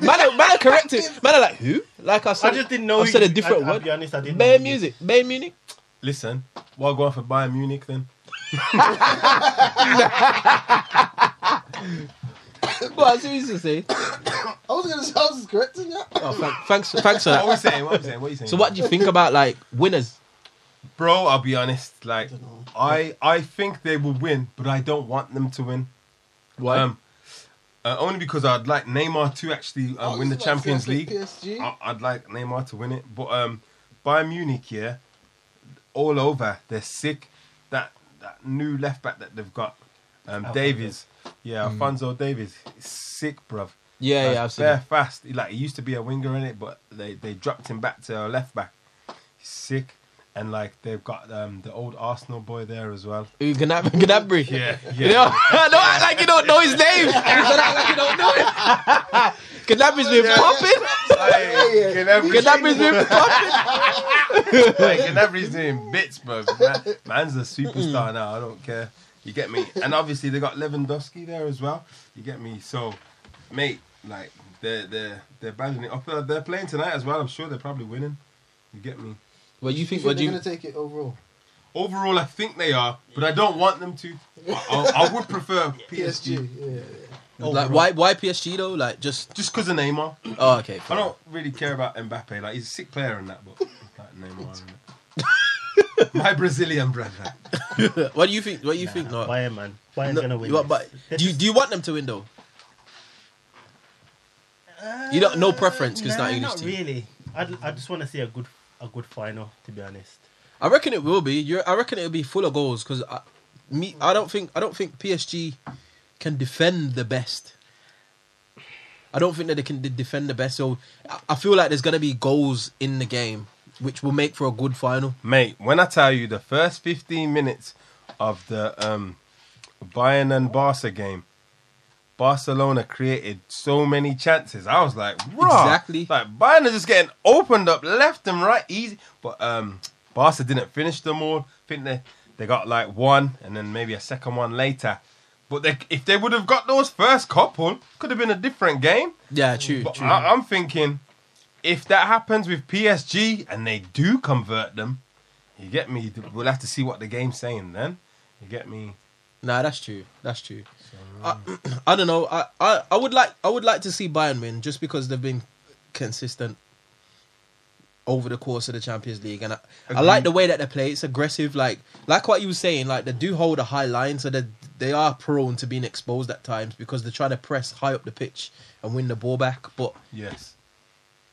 Man, are- man, are corrected. Man, are like who? Like I said, I just didn't know. I said a different I, I'll word. be honest, I didn't. know Bayern you. music. Bayern Munich. Listen, we'll go on for Bayern Munich then. [LAUGHS] [LAUGHS] [COUGHS] Go on, what you to say. [COUGHS] I was gonna say I was correcting you. Oh, thank, [LAUGHS] thanks, thanks for that. What are we saying? What are we saying? What are you saying? So, what do you think about like winners? Bro, I'll be honest. Like, know. I I think they will win, but I don't want them to win. Why? Um, uh, only because I'd like Neymar to actually uh, was win the about to say, I Champions League. PSG. I, I'd like Neymar to win it, but um, Bayern Munich, yeah, all over. They're sick. That that new left back that they've got, Um, Alphonso. Davies, yeah, Alphonso Davies, sick, bruv. Yeah, Like, yeah, seen bare fast. He, Like he used to be a winger in it, but they they dropped him back to a left back. He's sick, and like they've got um, the old Arsenal boy there as well. Ooh, Gnab- Gnabry. [LAUGHS] Yeah, [LAUGHS] You know, [LAUGHS] don't act like you don't know his name. Don't act like you don't know it. Gnabry's been popping. Yeah. Gnabry's been popping. like, Gnabry's doing bits, bro. Man, man's a superstar now. I don't care. You get me? And obviously they got Lewandowski there as well. You get me? So, mate, like they're they're they're banding it up. They're playing tonight as well. I'm sure they're probably winning. You get me? Well, you You think? think What they're do you? gonna take it overall? Overall, I think they are, but I don't want them to. I, I, I would prefer [LAUGHS] PSG, PSG. Yeah, yeah. Like, why? Why PSG though? Like, just. just because of Neymar. Oh, okay. I don't really care about Mbappe. Like he's a sick player in that, but [LAUGHS] like Neymar. innit? [LAUGHS] My Brazilian brother. [LAUGHS] What do you think? What do you think? Nah, No. Bayern, man. Bayern's No, gonna win. you want- but do you do you want them to win though? You don't no uh, preference because nah, not English not team. really. I I just want to see a good a good final. To be honest, I reckon it will be. You're, I reckon it'll be full of goals because I, me. I don't think. I don't think PSG can defend the best. I don't think that they can defend the best. So I- I feel like there's gonna be goals in the game, which will make for a good final. Mate, when I tell you the first 15 minutes of the um, Bayern and Barca game, Barcelona created so many chances. I was like. Exactly. Like Bayern are just getting opened up left and right easy. But um, Barca didn't finish them all. I think they, they got like one and then maybe a second one later. But they, if they would have got those first couple, could have been a different game. Yeah, true. But true. I, I'm thinking, if that happens with PSG and they do convert them, you get me. We'll have to see what the game's saying then. You get me. Nah, that's true. That's true. I, [CLEARS THROAT] I don't know. I, I, I would like I would like to see Bayern win just because they've been consistent over the course of the Champions League, and I, I like the way that they play. It's aggressive, like like what you were saying. Like they do hold a high line, so they they are prone to being exposed at times because they're trying to press high up the pitch and win the ball back. But Yes.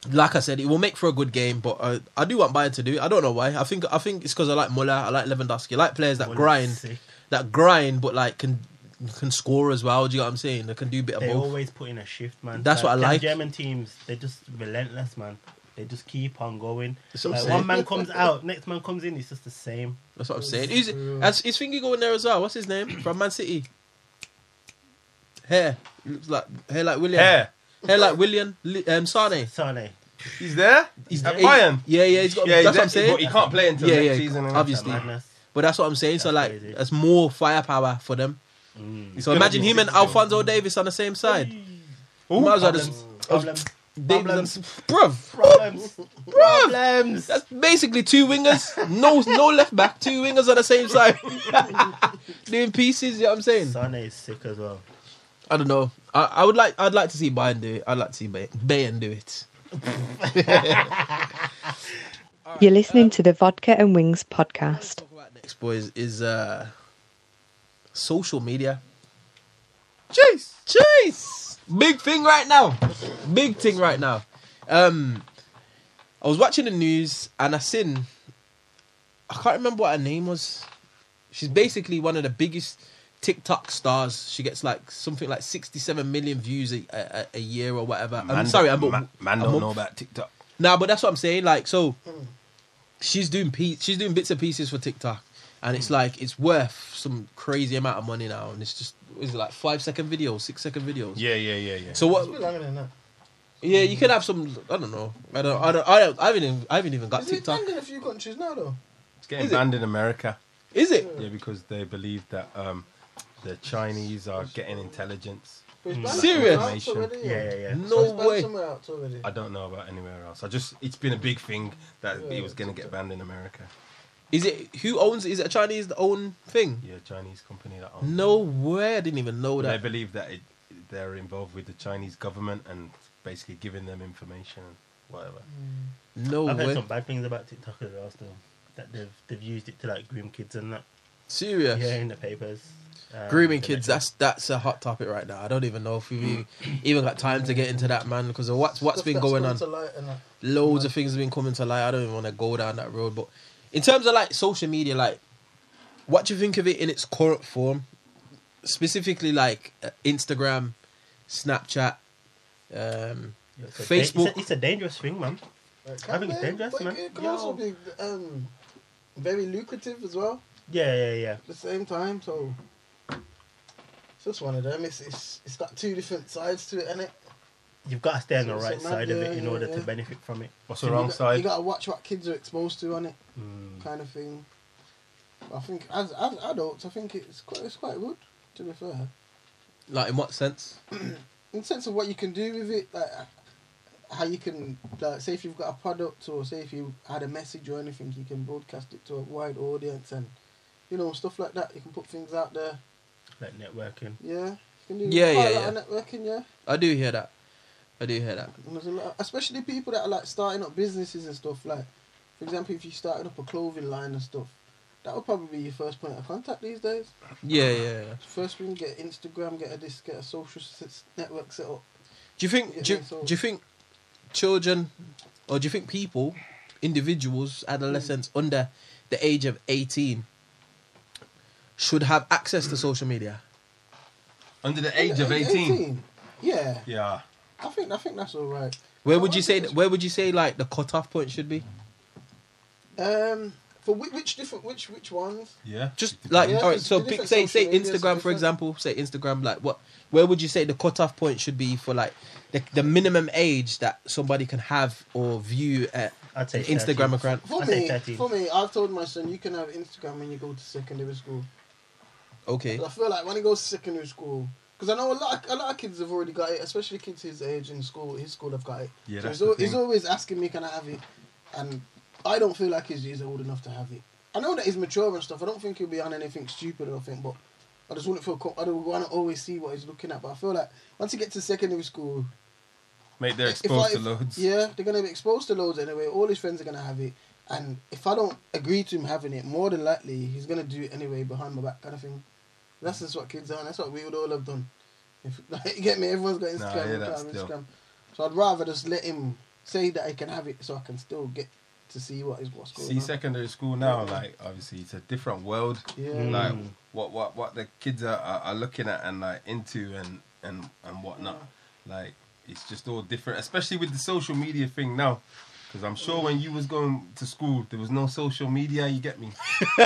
Like I said, it will make for a good game. But uh, I do want Bayern to do. it. I don't know why. I think I think it's because I like Muller. I like Lewandowski. I like players that Muller's grind sick. that grind, but like can can score as well. Do you know what I'm saying? They can do a bit of They both. always put in a shift, man. That's what I like. German teams, they're just relentless, man. They just keep on going. That's what I'm Like, saying. one man comes out, next man comes in. It's just the same. That's what I'm saying. Is has his finger going there as well? What's his name from Man City? Hair looks like hair like William. Hair. Hair like William. Li- Um, Sane. Sane. He's there. He's at he- Bayern. Yeah, yeah. He's got. Yeah, that's he's what I'm saying. But he can't play until Yeah, next yeah, season. obviously. Madness. But that's what I'm saying. So like, crazy. that's more firepower for them. Mm. So gonna imagine him and six still. Alphonso Davies on the same side. Ooh, Might as well Problems. just- Problems. Davies Problems. bruv. Problems. Problems. That's basically two wingers. No, no left back. Two wingers on the same side, [LAUGHS] doing pieces. You know what I'm saying? Sane is sick as well. I don't know. I, I would like. I'd like to see Bayern do it. I'd like to see Bay- Bayern do it. [LAUGHS] You're listening to the Vodka and Wings podcast. Next, boys, is uh, social media. Chase, chase, big thing right now. Big thing right now. Um, I was watching the news and I seen. I can't remember what her name was. She's basically one of the biggest TikTok stars. She gets like something like sixty-seven million views a, a, a year or whatever. I'm sorry, I'm man, man a don't month. know about TikTok. Nah, but that's what I'm saying. Like, so she's doing piece, she's doing bits and pieces for TikTok, and it's like it's worth some crazy amount of money now, and it's just is it like five second videos, six second videos. Yeah, yeah, yeah, yeah. So It's what? longer than that. Yeah, you can have some. I don't know. I don't. I don't. I, don't, I haven't. Even, I haven't even got Is it TikTok. banned in a few countries now though? it's getting is it? banned in America. Is it? Yeah, because they believe that um, the Chinese are getting intelligence. Mm. Serious? already, Yeah, yeah, yeah. No So it's way. somewhere. I don't know about anywhere else. I just it's been a big thing that Yeah, it was going to get banned in America. Is it? Who owns? it? Is it a Chinese own thing? Yeah, Chinese company that owns. it. No way. I didn't even know They that. They believe that it, they're involved with the Chinese government and basically giving them information and whatever. No way. I've heard some bad things about TikTok as well. Still, that they've they've used it to like groom kids and that. Serious. Yeah, in the papers. Um, Grooming kids, that's that's a hot topic right now. I don't even know if we've even- even got time to get into that, man, because of what's what's Stuff been going on. light and that. Loads of things have been coming to light. I don't even want to go down that road. But in terms of like social media, like, what do you think of it in its current form? specifically like uh, Instagram, Snapchat, um, It's a da- Facebook. It's a, it's a dangerous thing, man. Like, I think it's dangerous, man. It can Yo. also be um, very lucrative as well. Yeah, yeah, yeah. At the same time, so it's just one of them. It's it's it's got two different sides to it, and it. You've got to stay on the So- so right man, side of yeah, it in yeah, order yeah. to benefit from it. What's the You wrong got- side? You got to watch what kids are exposed to on it, Mm. kind of thing. I think as as adults, I think it's quite it's quite good. To be fair, Like in what sense? [CLEARS THROAT] in the sense of what you can do with it, like how you can, like, say if you've got a product or say if you had a message or anything, you can broadcast it to a wide audience and you know stuff like that. You can put things out there. Like networking. Yeah, you can do Yeah, quite yeah, a lot of networking. Yeah, I do hear that. I do hear that. there's a lot, especially people that are like starting up businesses and stuff. Like, for example, if you started up a clothing line and stuff, that would probably be your first point of contact these days. Yeah, yeah. yeah. First thing, get Instagram, get a this, get a social network set up. Do you think? Do you, do you think children, or do you think people, individuals, adolescents mm. under the age of eighteen, should have access to social media? Under the age of Yeah, 18. Yeah, Yeah. I think I think that's all right. Where I would you say? it's- Where would you say like the cutoff point should be? Um, for which, which different which which ones? Yeah. Just like Yeah, all right. it's So the pick, different say say social medias Instagram for different. example. Say Instagram. Like what? Where would you say the cutoff point should be for like the the minimum age that somebody can have or view at I'd say an Instagram 13. account? For I say me, 13. for me, I've told my son you can have Instagram when you go to secondary school. Okay. 'Cause I feel like when he goes to secondary school, because I know a lot, of, a lot of kids have already got it, especially kids his age in school. His school have got it. Yeah, So that's he's, al- the he's always asking me, "Can I have it?" And I don't feel like he's, he's old enough to have it. I know that he's mature and stuff. I don't think he'll be on anything stupid or anything, but I just wouldn't feel. Co- I don't want to always see what he's looking at. But I feel like once he gets to secondary school, Mate, they're exposed I- to if- loads. Yeah, they're gonna be exposed to loads anyway. All his friends are gonna have it, and if I don't agree to him having it, more than likely he's gonna do it anyway behind my back, kind of thing. That's just what kids are. and That's what we would all have done. If [LAUGHS] like, you get me, everyone's got Instagram. Nah, yeah, we can't that's have still- Instagram. So I'd rather just let him say that he can have it, so I can still get to see what is what's going See, on. secondary school now, like obviously it's a different world. Yeah. Mm. Like what what what the kids are, are, are looking at and like into and and and whatnot. Like it's just all different, especially with the social media thing now. Because I'm sure when you was going to school, there was no social media. You get me? [LAUGHS] Do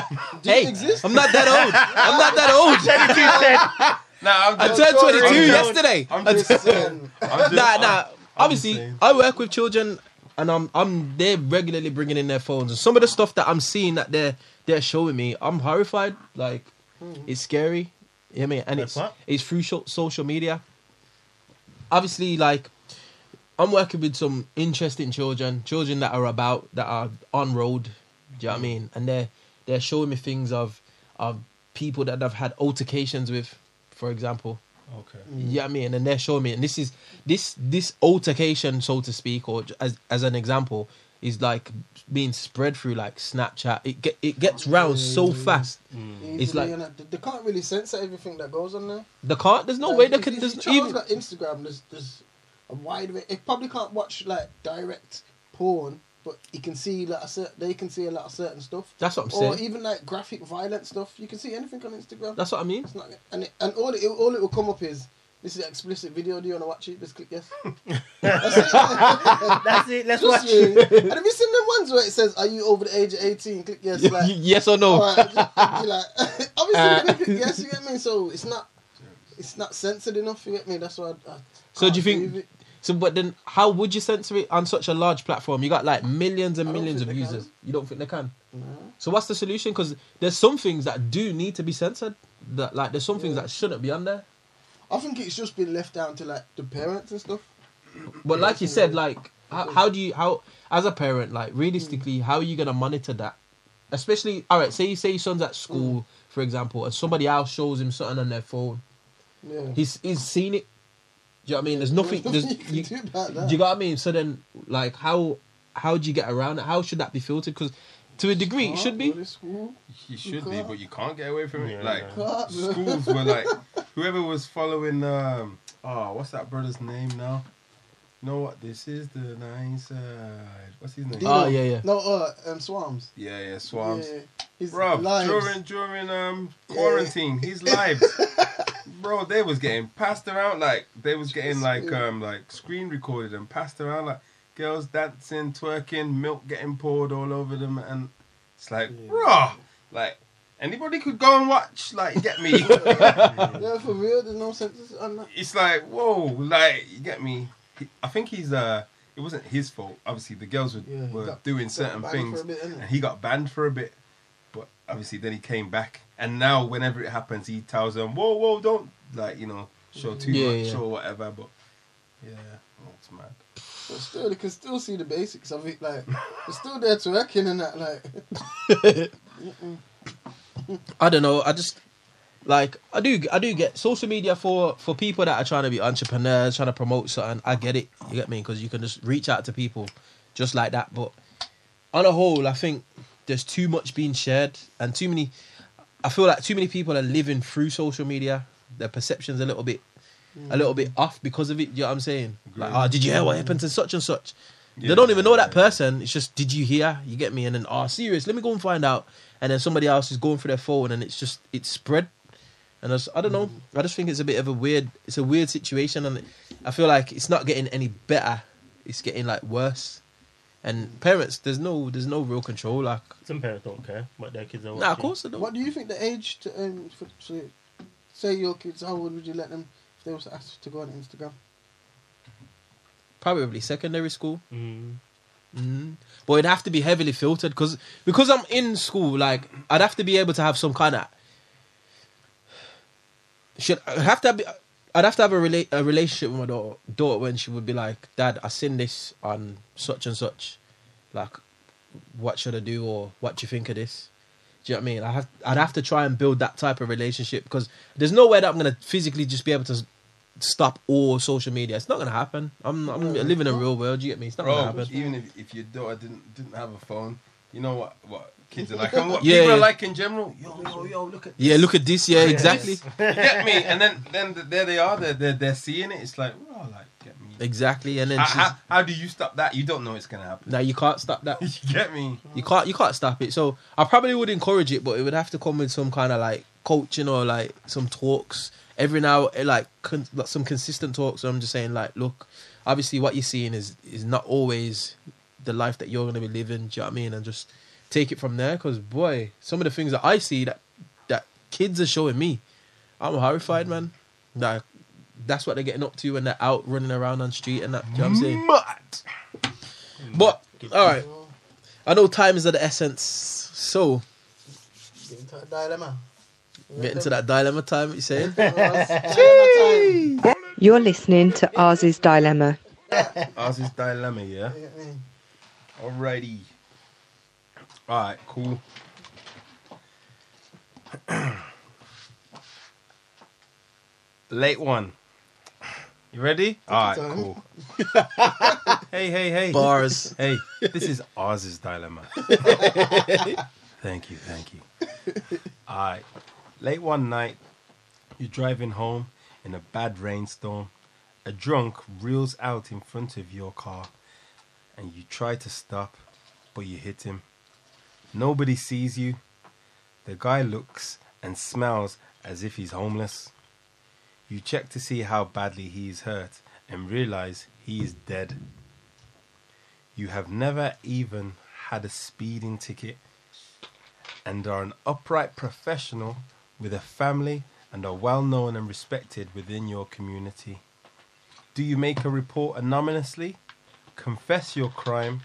Hey, exist? I'm not that old. I'm not that old. [LAUGHS] Nah, I'm I turned 22 I'm yesterday. I'm I just turned- saying. I'm just, nah, I'm- nah. I'm Obviously, saying. I work with children, and I'm I'm they're regularly bringing in their phones, and some of the stuff that I'm seeing that they're they're showing me, I'm horrified. Like, mm. it's scary. You know what I mean? And Like it's what? it's through social media. Obviously, like I'm working with some interesting children, children that are about that are on road. Do you know what I mean? And they're they're showing me things of of people that I've had altercations with, for example. Okay. Yeah, I mean, and they're showing me, and this is this this altercation, so to speak, or as as an example, is like being spread through like Snapchat. It get it gets round so fast. Easily, It's like- and they- they can't really censor everything that goes on there. The can't. There's no Like, way they can. if There's even. got Instagram. There's there's a wide. va- It probably can't watch like direct porn, but you can see like a cer- they can see a lot of certain stuff. That's what I'm saying. Or even like graphic violent stuff. You can see anything on Instagram. That's what I mean. It's not, and it, and all it all it will come up is this is an explicit video. Do you want to watch it? Just click yes. [LAUGHS] That's it. That's it. Let's Trust watch. me. And have you seen the ones where it says, "Are you over the age of 18? Click yes. Like, yes or no? all right, you're like, [LAUGHS] obviously, click uh, yes. You get me? So it's not, it's not censored enough. You get me? That's why. I, I So do you think- it. So, but then, how would you censor it on such a large platform? You got like millions and millions of users. You don't think they can? No. So, what's the solution? Because there's some things that do need to be censored. That like there's some things that shouldn't be on there. I think it's just been left down to like the parents and stuff. But like you said, like how, how do you how as a parent, like realistically, how are you gonna monitor that? Especially, all right, say you say your son's at school, Hmm. for example, and somebody else shows him something on their phone. Yeah. He's he's seen it. Do you know what I mean? There's nothing. [LAUGHS] There's There's, nothing you you, do about that. do you got what I mean? So then, like, how how do you get around it? How should that be filtered? Because to a degree, it should be. to school. You should be, but you can't get away from it. Yeah, like yeah. schools were like [LAUGHS] whoever was following um oh what's that brother's name now? You know what? This is the nine side. What's his name? Dino. Oh, yeah, yeah. No, uh, um, Swarmz. Yeah, yeah, Swarmz. Yeah. his Bro, lives. during during um quarantine, he's lives, [LAUGHS] bro, they was getting passed around like they was getting like um like screen recorded and passed around like girls dancing, twerking, milk getting poured all over them, and it's like, bro, like anybody could go and watch, like, get me. [LAUGHS] Yeah, [LAUGHS] for real. There's no sense on that. it's like, whoa, like you get me. He- I think he's uh, it wasn't his fault. Obviously, the girls were, Yeah, were got- doing certain things, bit, and he got banned for a bit. But obviously, then he came back, and now whenever it happens, he tells them, "Whoa, whoa, don't like you know show too Yeah, much yeah. or whatever." But yeah, that's mad. But still, they can still see the basics of it. Like, they're still there to reckon and that. Like, [LAUGHS] I don't know. I just like I do. I do get social media for for people that are trying to be entrepreneurs, trying to promote something. I get it. You get me because you can just reach out to people just like that. But on a whole, I think there's too much being shared and too many. I feel like too many people are living through social media. Their perceptions a little bit, a little bit mm. off because of it. You know what I'm saying? Like, oh, did you hear what happened to such and such? they don't even know that person. It's just, did you hear? You get me? And then, oh, serious? Let me go and find out. And then somebody else is going through their phone, and it's just, it's spread. And I, just, I don't know. I just think it's a bit of a weird, it's a weird situation, and I feel like it's not getting any better. It's getting like worse. And parents, there's no, there's no real control. Like, Some parents don't care what their kids are watching. nah, of course they don't. what do you think the age to um for, so, say your kids? How old would you let them if they was asked to go on Instagram? Probably secondary school. Mm. Mm. But it'd have to be heavily filtered because because I'm in school. Like I'd have to be able to have some kind of should I'd uh, have to be. Uh, I'd have to have a, rela- a relationship with my daughter, daughter when she would be like, "Dad, I seen this on such and such. Like, what should I do, or what do you think of this?" Do you know what I mean? I have, I'd have to try and build that type of relationship because there's no way that I'm gonna physically just be able to stop all social media. It's not gonna happen. I'm, I'm living in a real world. Do You get me? It's not gonna happen. even if, if your daughter didn't didn't have a phone, you know what what kids are like and what [LAUGHS] Yeah, people yeah. are like in general. Yo, yo, yo, look at Yeah, look at this. Yeah, exactly. you get me, and then then there they are. They're they're, they're seeing it. It's like, oh, like get me. Exactly. And then How, how, how do you stop that? You don't know it's gonna happen. now you can't stop that. [LAUGHS] you get me? You can't you can't stop it. So I probably would encourage it, but it would have to come with some kind of like coaching or like some talks every now like, con- like some consistent talks. So I'm just saying like, look, obviously what you're seeing is is not always the life that you're gonna be living. Do you know what I mean? And just take it from there. Because boy, some of the things that I see that that kids are showing me, I'm horrified, man. Like that's what they're getting up to when they're out running around on street and that. You know what I'm saying? Mad. But all right, I know time is of the essence. So Get into a dilemma. get into that dilemma time. You saying? [LAUGHS] You're listening to Oz's Dilemma. [LAUGHS] Ours is dilemma, yeah. You get. Alright, cool. [CLEARS THROAT] Late one. You ready? Alright, cool. [LAUGHS] hey, hey, hey. Bars. Hey, this is Oz's dilemma. [LAUGHS] thank you, thank you. Alright. Late one night, you're driving home in a bad rainstorm. A drunk reels out in front of your car and you try to stop, but you hit him. Nobody sees you. The guy looks and smells as if he's homeless. You check to see how badly he is hurt and realize he is dead. You have never even had a speeding ticket and are an upright professional with a family and are well known and respected within your community. Do you make a report anonymously, confess your crime,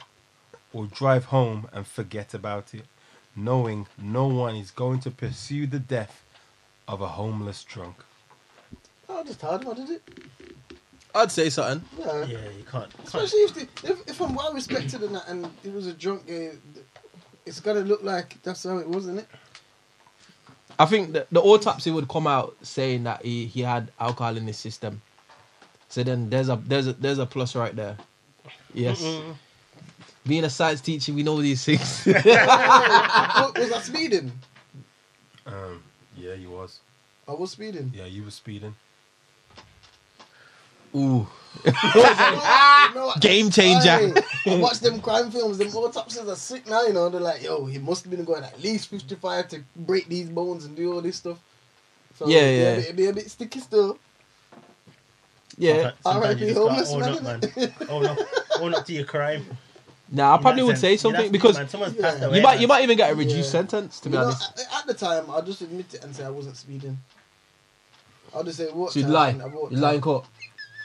or drive home and forget about it, knowing no one is going to pursue the death of a homeless drunk? Oh, just hard one, did it? I'd say something. Yeah. Yeah, you can't. can't. Especially if, the, if if I'm well respected and that and it was a drunk guy, it's gonna look like that's how it was, isn't it? I think the, the autopsy would come out saying that he, he had alcohol in his system. So then there's a there's a there's a plus right there. Yes. Being a science teacher, we know these things. [LAUGHS] Was that speeding? Um, yeah, you was. I was speeding. Yeah, you was speeding. Ooh. You know what? Game changer. I watch them crime films. Them autopsies are sick now. You know, they're like, yo, he must have been going at least fifty-five to break these bones and do all this stuff. So, Yeah, it'd yeah. bit- It'd be a bit sticky still. Yeah. Sometimes you R.I.P. just gotta homeless own man, up, man. Own up, [LAUGHS] own up to your crime. Nah, I In probably would sense. say something that's because good, Yeah. away. you might man. you might even get a reduced Yeah. sentence to be You know, honest. at, at the time, I'll just admit it and say I wasn't speeding. I'll just say what? So you'd lie. You lie in court.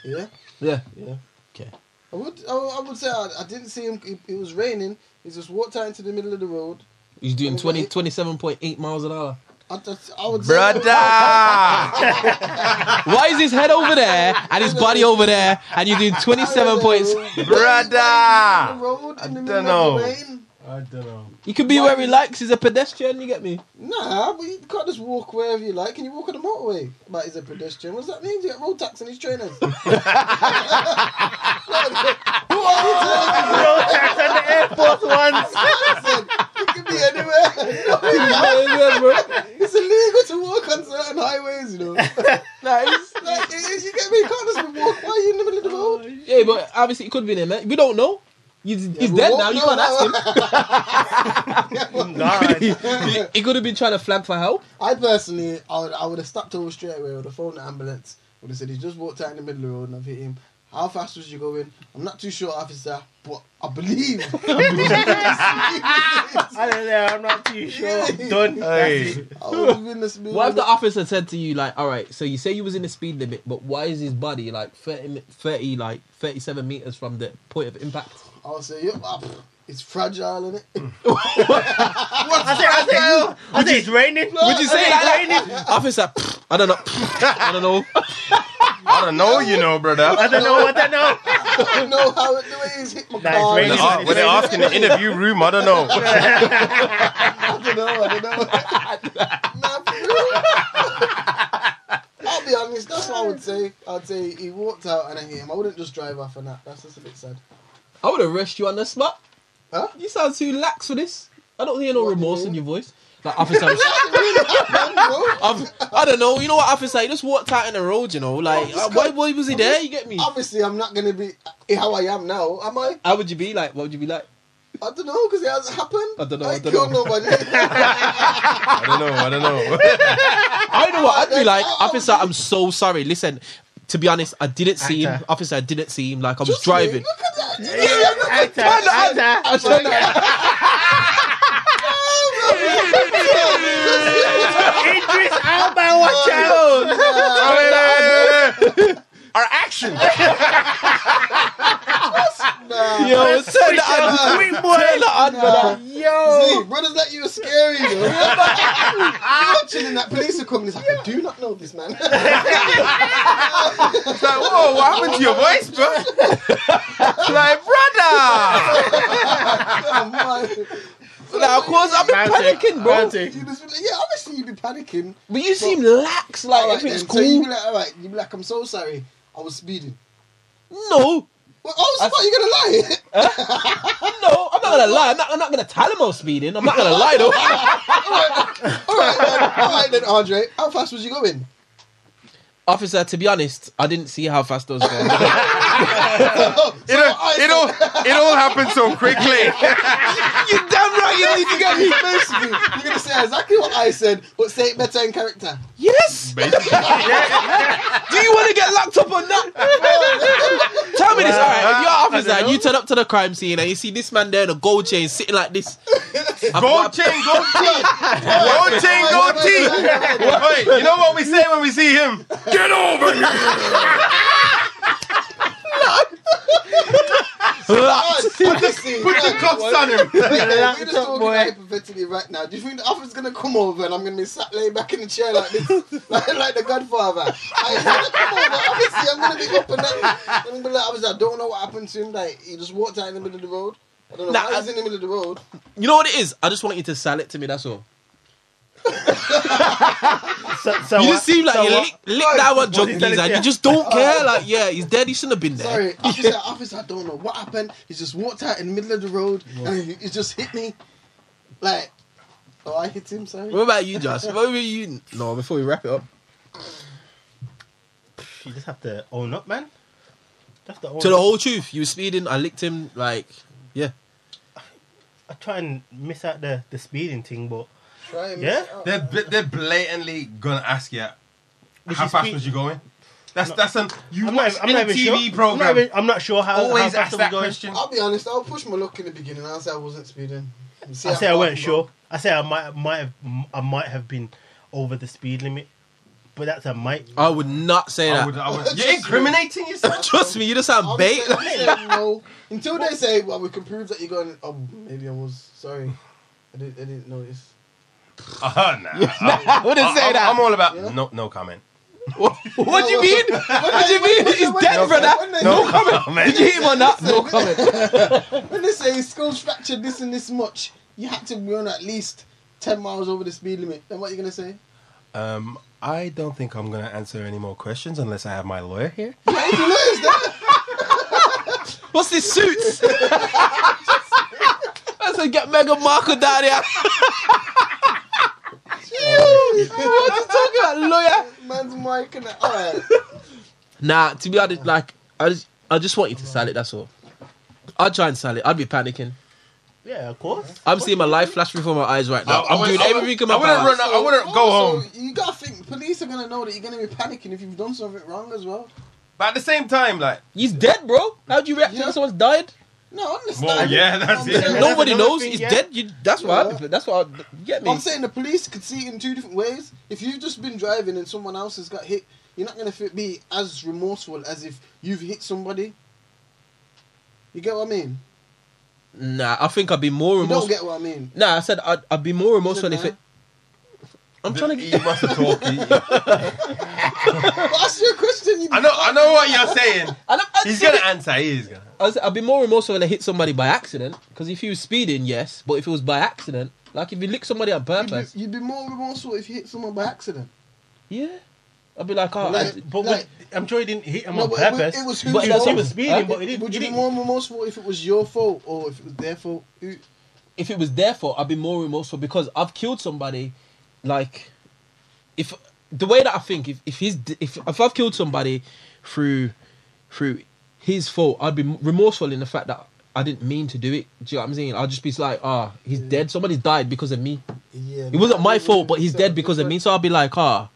Yeah, Yeah. yeah. Okay. I would, I, would- say I, I didn't see him. It, it was raining. He just walked out into the middle of the road. He's doing Okay. 20, 27.8 miles an hour. I, just- I would Brother! [LAUGHS] Why is his head over there and his body over there and you're doing 27 points? Brother! In the road in the I don't know. Rain. I don't know. He can be where he likes. He's a pedestrian. You get me? Nah, but you can't just walk wherever you like. Can you walk on the motorway? But he's a pedestrian. What does that mean? You get road tax on his trainers. [LAUGHS] [LAUGHS] Who are you telling me? Road tax on the Air Force Ones. [LAUGHS] Listen, It could be anywhere. it's illegal to walk on certain highways, you know. Nice. Like, you you get me? You can't just walk. Why are you in the middle of the road? Yeah, but obviously it could be there, Man. We don't know. He's, he's we dead won't now. You know can't ask him. [LAUGHS] God. [LAUGHS] he, he could have been trying to flag for help. I personally, I would, I would have stopped over straight away. I would have phoned the ambulance. Would have said he just walked out in the middle of the road and I've hit him. How fast was you going? I'm not too sure, officer, but I believe. [LAUGHS] I don't know. I'm not too sure. Done. Hey. I would have been the speed. What if the officer said to you, like, all right, so you say you was in the speed limit, but why is his body like 30, 30 like 37 meters from the point of impact? I'll say, yeah, ah, pff, it's fragile, isn't it? [LAUGHS] [LAUGHS] I say, I say, I say it's raining. Would you say it like that? Officer, pff, I don't know. pff, I don't know. I don't know, you know, brother. I don't know. I don't know. [LAUGHS] I don't know how it, the way he's hit my Nah, it's car. When raining. they, ask, when they ask in the interview room, I don't know. I don't know. I don't know. nah, for real. I'll be honest. That's what I would say. I'd say he walked out and I hit him. I wouldn't just drive off and that. That's just a bit sad. I would arrest you on the spot. Huh? You sound too lax for this. I don't hear no What do you remorse in your voice. Like officer, I'm- really happened, bro. I've, don't know. You know what officer? He just walked out in the road. You know, like Oh, why, why was he there? You get me? Obviously, I'm not gonna be how I am now, am I? How would you be like? What would you be like? I don't know because it hasn't happened. I don't know, I, I don't killed know. nobody. [LAUGHS] I don't know. I don't know. I know what I'd be like, [LAUGHS] I- I- officer. I'm so sorry. Listen, to be honest, I didn't see him. Actor. Officer, I didn't see him. Like I was Trust driving. Look at that. [LAUGHS] Actor, actor. I turned around. Idris Elba, watch out. Oh, [LAUGHS] Our action. [LAUGHS] Nah. Yo, turn the on. Quick boy. Turn the on, brother. See, brothers like you are scary, you [LAUGHS] know. You're that police are coming. It's like, I do not know this man. It's like, whoa, what happened to your voice, bro? Like, brother. Oh, my. Now, of course, I'm panicking, bro. Auntie. You just be like, yeah, obviously you'd be panicking. But you seem lax. Like Alright everything's then, So you'd cool. be like, all right, you'd be like, I'm so sorry. I was speeding. No, Well, oh, so what, you gonna lie? no, I'm not gonna lie. I'm not, I'm not gonna tell him I was speeding. I'm not gonna lie though. [LAUGHS] all right, then, all right then, Andre. How fast was you going? Officer, to be honest, I didn't see how fast those was going. It all, it all, it all happened so quickly. you damn right you need to get me. Basically, you're gonna say exactly what I said, but say it better in character. Yes. Do you want to get locked up or not? Tell me this. All right, if you're an officer and you turn up to the crime scene and you see this man there in a gold chain sitting like this. Gold chain, gold chain, Gold chain, gold chain. Wait, you know what we say when we see him? Get over here. Put the, Put the cuffs on him. [LAUGHS] We're just Laptop talking boy. hypothetically right now. Do you think the officer's gonna come over and I'm gonna be sat laying back in the chair like this, [LAUGHS] like, like the Godfather? I gonna come over. Obviously, I'm gonna be up and down. I'm gonna be like, obviously, I don't know what happened to him. Like, he just walked out in the middle of the road. I don't know Nah, why he's in the middle of the road. You know what it is? I just want you to sell it to me. That's all. [LAUGHS] So, so You what? just seem like so you what? lick, lick that one What junk is please, that? and you just don't [LAUGHS] care. Like, yeah, he's dead. He shouldn't have been there. Sorry, [LAUGHS] officer, officer, I don't know what happened. He just walked out in the middle of the road and he, he just hit me. Like, oh, I hit him. Sorry. What about you, Josh? What about you? No, before we wrap it up. [SIGHS] You just have to own up, man. Just to own To the up. whole truth, you were speeding. I licked him. Like, Yeah. I try and miss out the the speeding thing, but Try and Yeah? miss it out. They're bl- they're blatantly gonna ask you Which how is fast speed- was you going. That's that's an you I'm watch not, I'm any not even TV sure. I'm not, program. even, I'm not sure how. always how ask fast I was that going. question. I'll be honest. I'll push my luck in the beginning. I'll say I wasn't speeding. See I say I far weren't sure. go. I say I might might have I might have been over the speed limit, but that's a might. I would not say I that. would, I would, [LAUGHS] you're incriminating yourself. Trust me, you just sound I'll bait. Say, I'll say no until they say, "Well, we can prove that you're going." Oh, maybe I was sorry. I didn't. I didn't notice. Uh, nah, I wouldn't say I'm, that. I'm all about Yeah? no no comment. what do you mean? What do you mean? He's dead, they- brother. when they- No comment. Did you hit him or not? No comment. [LAUGHS] When they say skull's fractured this and this much, you had to run at least ten miles over the speed limit. Then what are you gonna say? Um, I don't think I'm gonna answer any more questions unless I have my lawyer here. [LAUGHS] Yeah, if you notice that. [LAUGHS] What's this suits? I said, get Meghan Markle down here. What you talking about, lawyer? Man's mic and. All right. Nah, to be honest, like I just, I just want you to sell it. That's all. I'd try and sell it. I'd be panicking. Yeah, of course. I'm seeing my life flash before my eyes right now. I- I I'm wouldn't- doing I wouldn't- everything in I my wouldn't power. run- out- I wouldn't go also, home. You gotta think police are gonna know that you're gonna be panicking if you've done something wrong as well. But at the same time, like, He's dead, bro. How'd you react Yeah. when someone's died? No, I understand. Well, yeah, that's it. saying- Nobody knows thing, he's yeah. dead. You, that's what. Yeah. I, that's what. I, you get me? I'm saying the police could see it in two different ways. If you've just been driving and someone else has got hit, you're not gonna be as remorseful as if you've hit somebody. You get what I mean? Nah, I think I'd be more You don't remorseful. get what I mean. Nah, I said I'd, I'd be more remorseful if it. I'm trying to you get. must have talked. [LAUGHS] But ask your question. You I know, I know what you're [LAUGHS] saying. I don't- He's said gonna it. answer. He is gonna. I said I'd be more remorseful when I hit somebody by accident. Because if he was speeding, yes. But if it was by accident, like if you lick somebody on You'd purpose, be, you'd be more remorseful if you hit someone by accident. yeah, I'd be like, oh, Like- I- But Like- with, I'm sure he didn't hit him No, on but it was- purpose. it was but whose he was, he fault? was speeding, Huh? but he didn't. Would he you be didn't- more remorseful if it was your fault or if it was their fault? Who- if it was their fault, I'd be more remorseful because I've killed somebody. Like, if the way that I think, if if he's if if I've killed somebody through through his fault, I'd be remorseful in the fact that I didn't mean to do it. Do you know what I'm saying? I'd just be like, ah, he's dead. Somebody's died because of me. Yeah, It wasn't my fault, but he's dead because of me. So I'd be like, ah,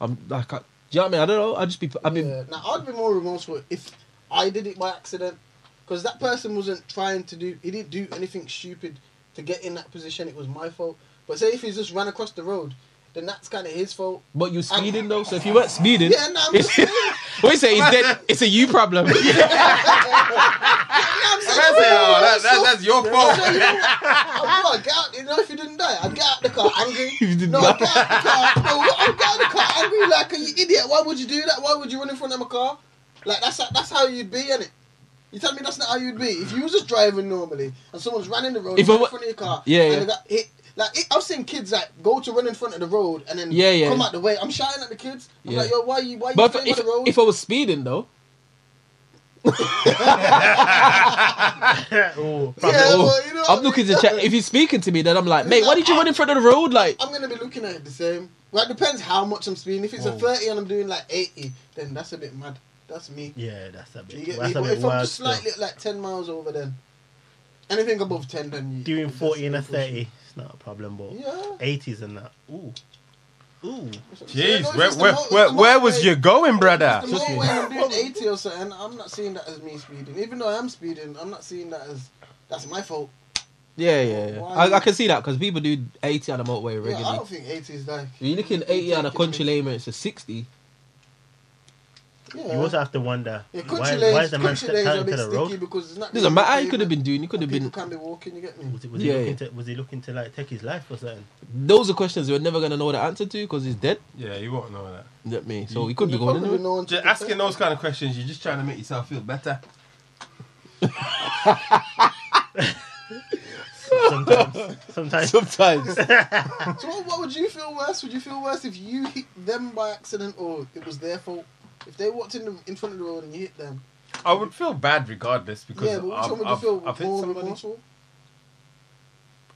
I'm like, I, do you know what I mean? I don't know. I'd just be, I mean, Yeah. Now I'd be more remorseful if I did it by accident, because that person wasn't trying to do. He didn't do anything stupid to get in that position. It was my fault. But say if he just ran across the road, then that's kind of his fault. but you're speeding though. So if you weren't speeding, Yeah, no, I'm just saying. [LAUGHS] we say he's dead. It's a you problem. [LAUGHS] I'm [LAUGHS] saying, I oh, that, that, that's your So, fault. you know, I'd, I'd get out, you know, if you didn't die, I'd get out the car angry. you didn't no, die. I'd get out the car. No, I'd get out the car angry like you idiot. Why would you do that? Why would you run in front of my car? Like that's that's how you'd be, innit? You tell me that's not how you'd be. If you was just driving normally and someone's running the road If in front of your car, Yeah, and yeah. they got hit. Like it, I've seen kids like go to run in front of the road and then Yeah, yeah. come out the way. I'm shouting at the kids. I'm Yeah. like, yo, why you why you But playing if, on the road? if I was speeding though, [LAUGHS] Oh, yeah, well, you know what I I'm looking mean? to check. If he's speaking to me, then I'm like, mate, why did you run in front of the road? Like, I'm gonna be looking at it the same. Well, it depends how much I'm speeding. If it's a 30 and I'm doing like 80, then that's a bit mad. That's me. yeah, that's a You bit. get That's me? a But bit if I'm just Still. slightly like 10 miles over, then anything above 10, then you Doing 40 and a a 30, it's not a problem, but Yeah. 80s and that. Ooh, ooh. Jeez, No, where, where, mo- where, where was you going, brother? If the motorway and I'm doing 80 or something, I'm not seeing that as me speeding. Even though I am speeding, I'm not seeing that as that's my fault. yeah, yeah, yeah. I, I can see that because people do 80 on the motorway Yeah, I regularly. don't think 80 is like. If you're looking 80 on a country lane, where it's a 60. Yeah. You also have to wonder yeah, why, country why is the man country lanes are a cutting bit to the sticky road? because it's not. Doesn't matter. He could have been doing. He could have been. can be walking. You get me? Was, it, was, he Yeah, looking yeah. To, was he looking to like take his life or something? Those are questions we're never gonna know the answer to because he's dead. Yeah, you won't know that. You get me? So he could be going probably into it. one Just asking those kind of questions, you're just trying to make yourself feel better. [LAUGHS] Sometimes, sometimes. Sometimes. [LAUGHS] So what, what would you feel worse? Would you feel worse if you hit them by accident or it was their fault? If they walked in the, in front of the road and you hit them, I would feel bad regardless because yeah, but which I've, one would you I've, feel I've hit more somebody. remorseful?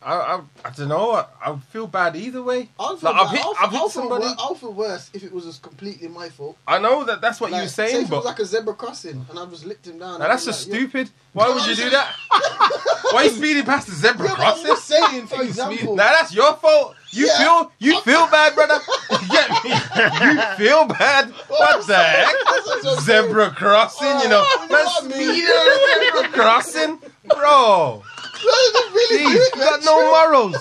I, I, I don't know. I, I feel bad either way. I'll feel, Like, I've bad- hit, I'll, I've hit I'll feel somebody. wor- I'll feel worse if it was just completely my fault. I know that that's what Like, you were say saying, it was but like a zebra crossing and I just licked him down. now, that's just like, stupid. Why would you do that? [LAUGHS] Why are you speeding past the zebra Yeah, but I'm crossing? just saying, for Now that's your fault. You Yeah. feel you [LAUGHS] feel bad, brother. You [LAUGHS] get me? You feel bad. What the heck? That's what I'm Zebra crossing, you know. Oh, you know Man, what I mean? speeding a zebra crossing, bro. Really Jeez, do you got no morals.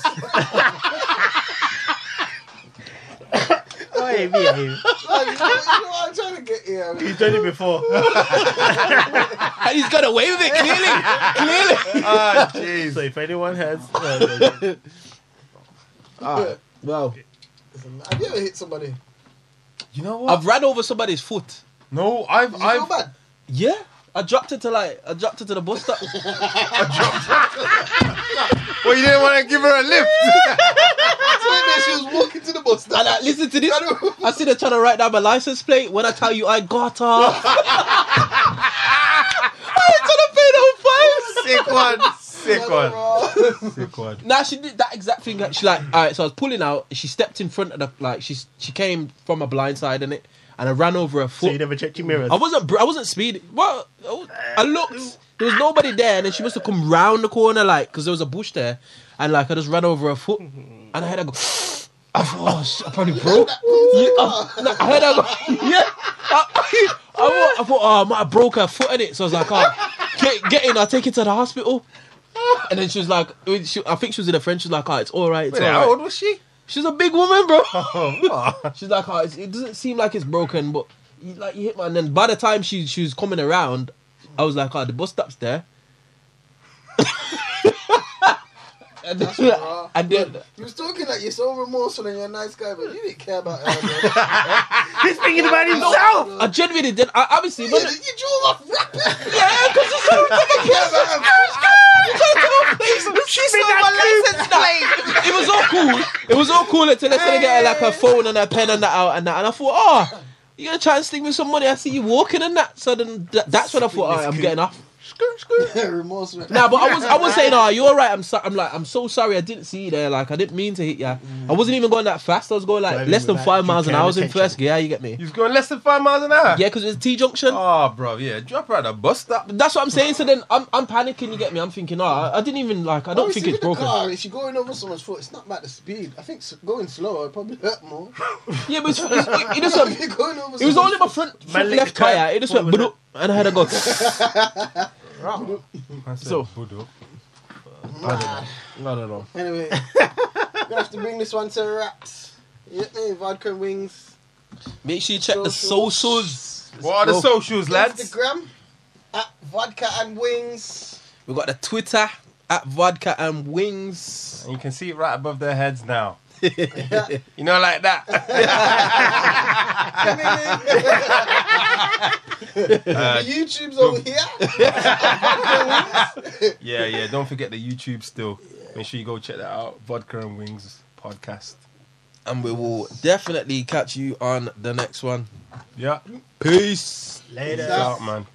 Oh, hey, me, hey. Like, you, know, you know what I'm trying to get here. He's done it before. And [LAUGHS] he's got away with it, clearly. clearly. Ah, jeez. so if anyone has, uh, [LAUGHS] Ah, well, Have you ever hit somebody? You know what? I've ran over somebody's foot. no, I've, Does it feel I've, bad? Yeah. I dropped it to like, I dropped it to the bus stop. [LAUGHS] [LAUGHS] I dropped it. [LAUGHS] well, you didn't want to give her a lift. So maybe she was walking to the bus stop. And I, listen to this. I don't- I see them trying to write down my license plate. When I tell you I got her, I ain't trying to pay no fines. Sick one, sick one, sick one. Nah, she did that exact thing. She like, all right. So I was pulling out. She stepped in front of the like. She she came from a blind side in it, and I ran over a foot. so you never checked your mirrors. I wasn't. I wasn't speeding. Well, oh, I looked. There was nobody there, and then she must have come round the corner, like, because there was a bush there, and like I just ran over a foot, and I had to go. [GASPS] I thought, oh, I probably broke. Yeah, I, no, I had to go. [LAUGHS] Yeah. I, I, thought- I thought, oh, I might have broke her foot in it. So I was like, oh, get, get in. I'll take it to the hospital. And then she was like, she, I think she was in a French. She was like, oh, it's all right. It's Wait, all how old was she? She's a big woman, bro. [LAUGHS] Oh, [LAUGHS] She's like, oh, it doesn't seem like it's broken, but you, like you hit my. And then by the time she she was coming around, I was like, oh, the bus stop's there. [LAUGHS] and then, raw. and then You was talking like you're so remorseful and you're a nice guy, but you didn't care about her. bro. [LAUGHS] He's thinking about himself. I genuinely did. I, obviously, Yeah, when, you drove off rapping. yeah, because it's so You care about her. [LAUGHS] She saw my license plate. It was all cool. It was all cool until they started getting like her phone and her pen and that out and that. And I thought, oh, you gonna try and sting me some money? I see you walking and that. So then th- that's when I thought, alright, I'm getting off. [LAUGHS] Remorseful. Nah, but I was I was saying, oh, you're alright. I'm so, I'm like I'm so sorry. I didn't see you there. Like I didn't mean to hit you. I wasn't even going that fast. I was going like Driving less than five miles an hour. I and was in first gear. You get me? you was going less than five miles an hour. Yeah, because it's T junction. Oh, ah, bro, yeah. Drop her at the bus stop. That's what I'm saying. So then I'm I'm panicking. You get me? I'm thinking, oh, I, I didn't even like. I don't Obviously, think it's broken. Car, if you're going over someone's foot, it's not about the speed. I think going slower would probably hurt more. [LAUGHS] Yeah, but it's, it's, it, it just [LAUGHS] If went, you're going It was only my foot- front, front left tire. tire. It just What went, was "Budup," and I had to go. So- I don't know. Anyway, [LAUGHS] gonna have to bring this one to wraps. Yeah, vodka and wings. Make sure you check the Socials. socials. What are the go. socials, lads? Instagram at vodka and wings. We got the Twitter at Vodka and Wings. And you can see it right above their heads now. Yeah. You know, like that. [LAUGHS] Uh, YouTube's over here. [LAUGHS] yeah, yeah. Don't forget the YouTube still. Make sure you go check that out. Vodka and Wings podcast. And we will definitely catch you on the next one. Yeah. Peace. Later. Peace out, man.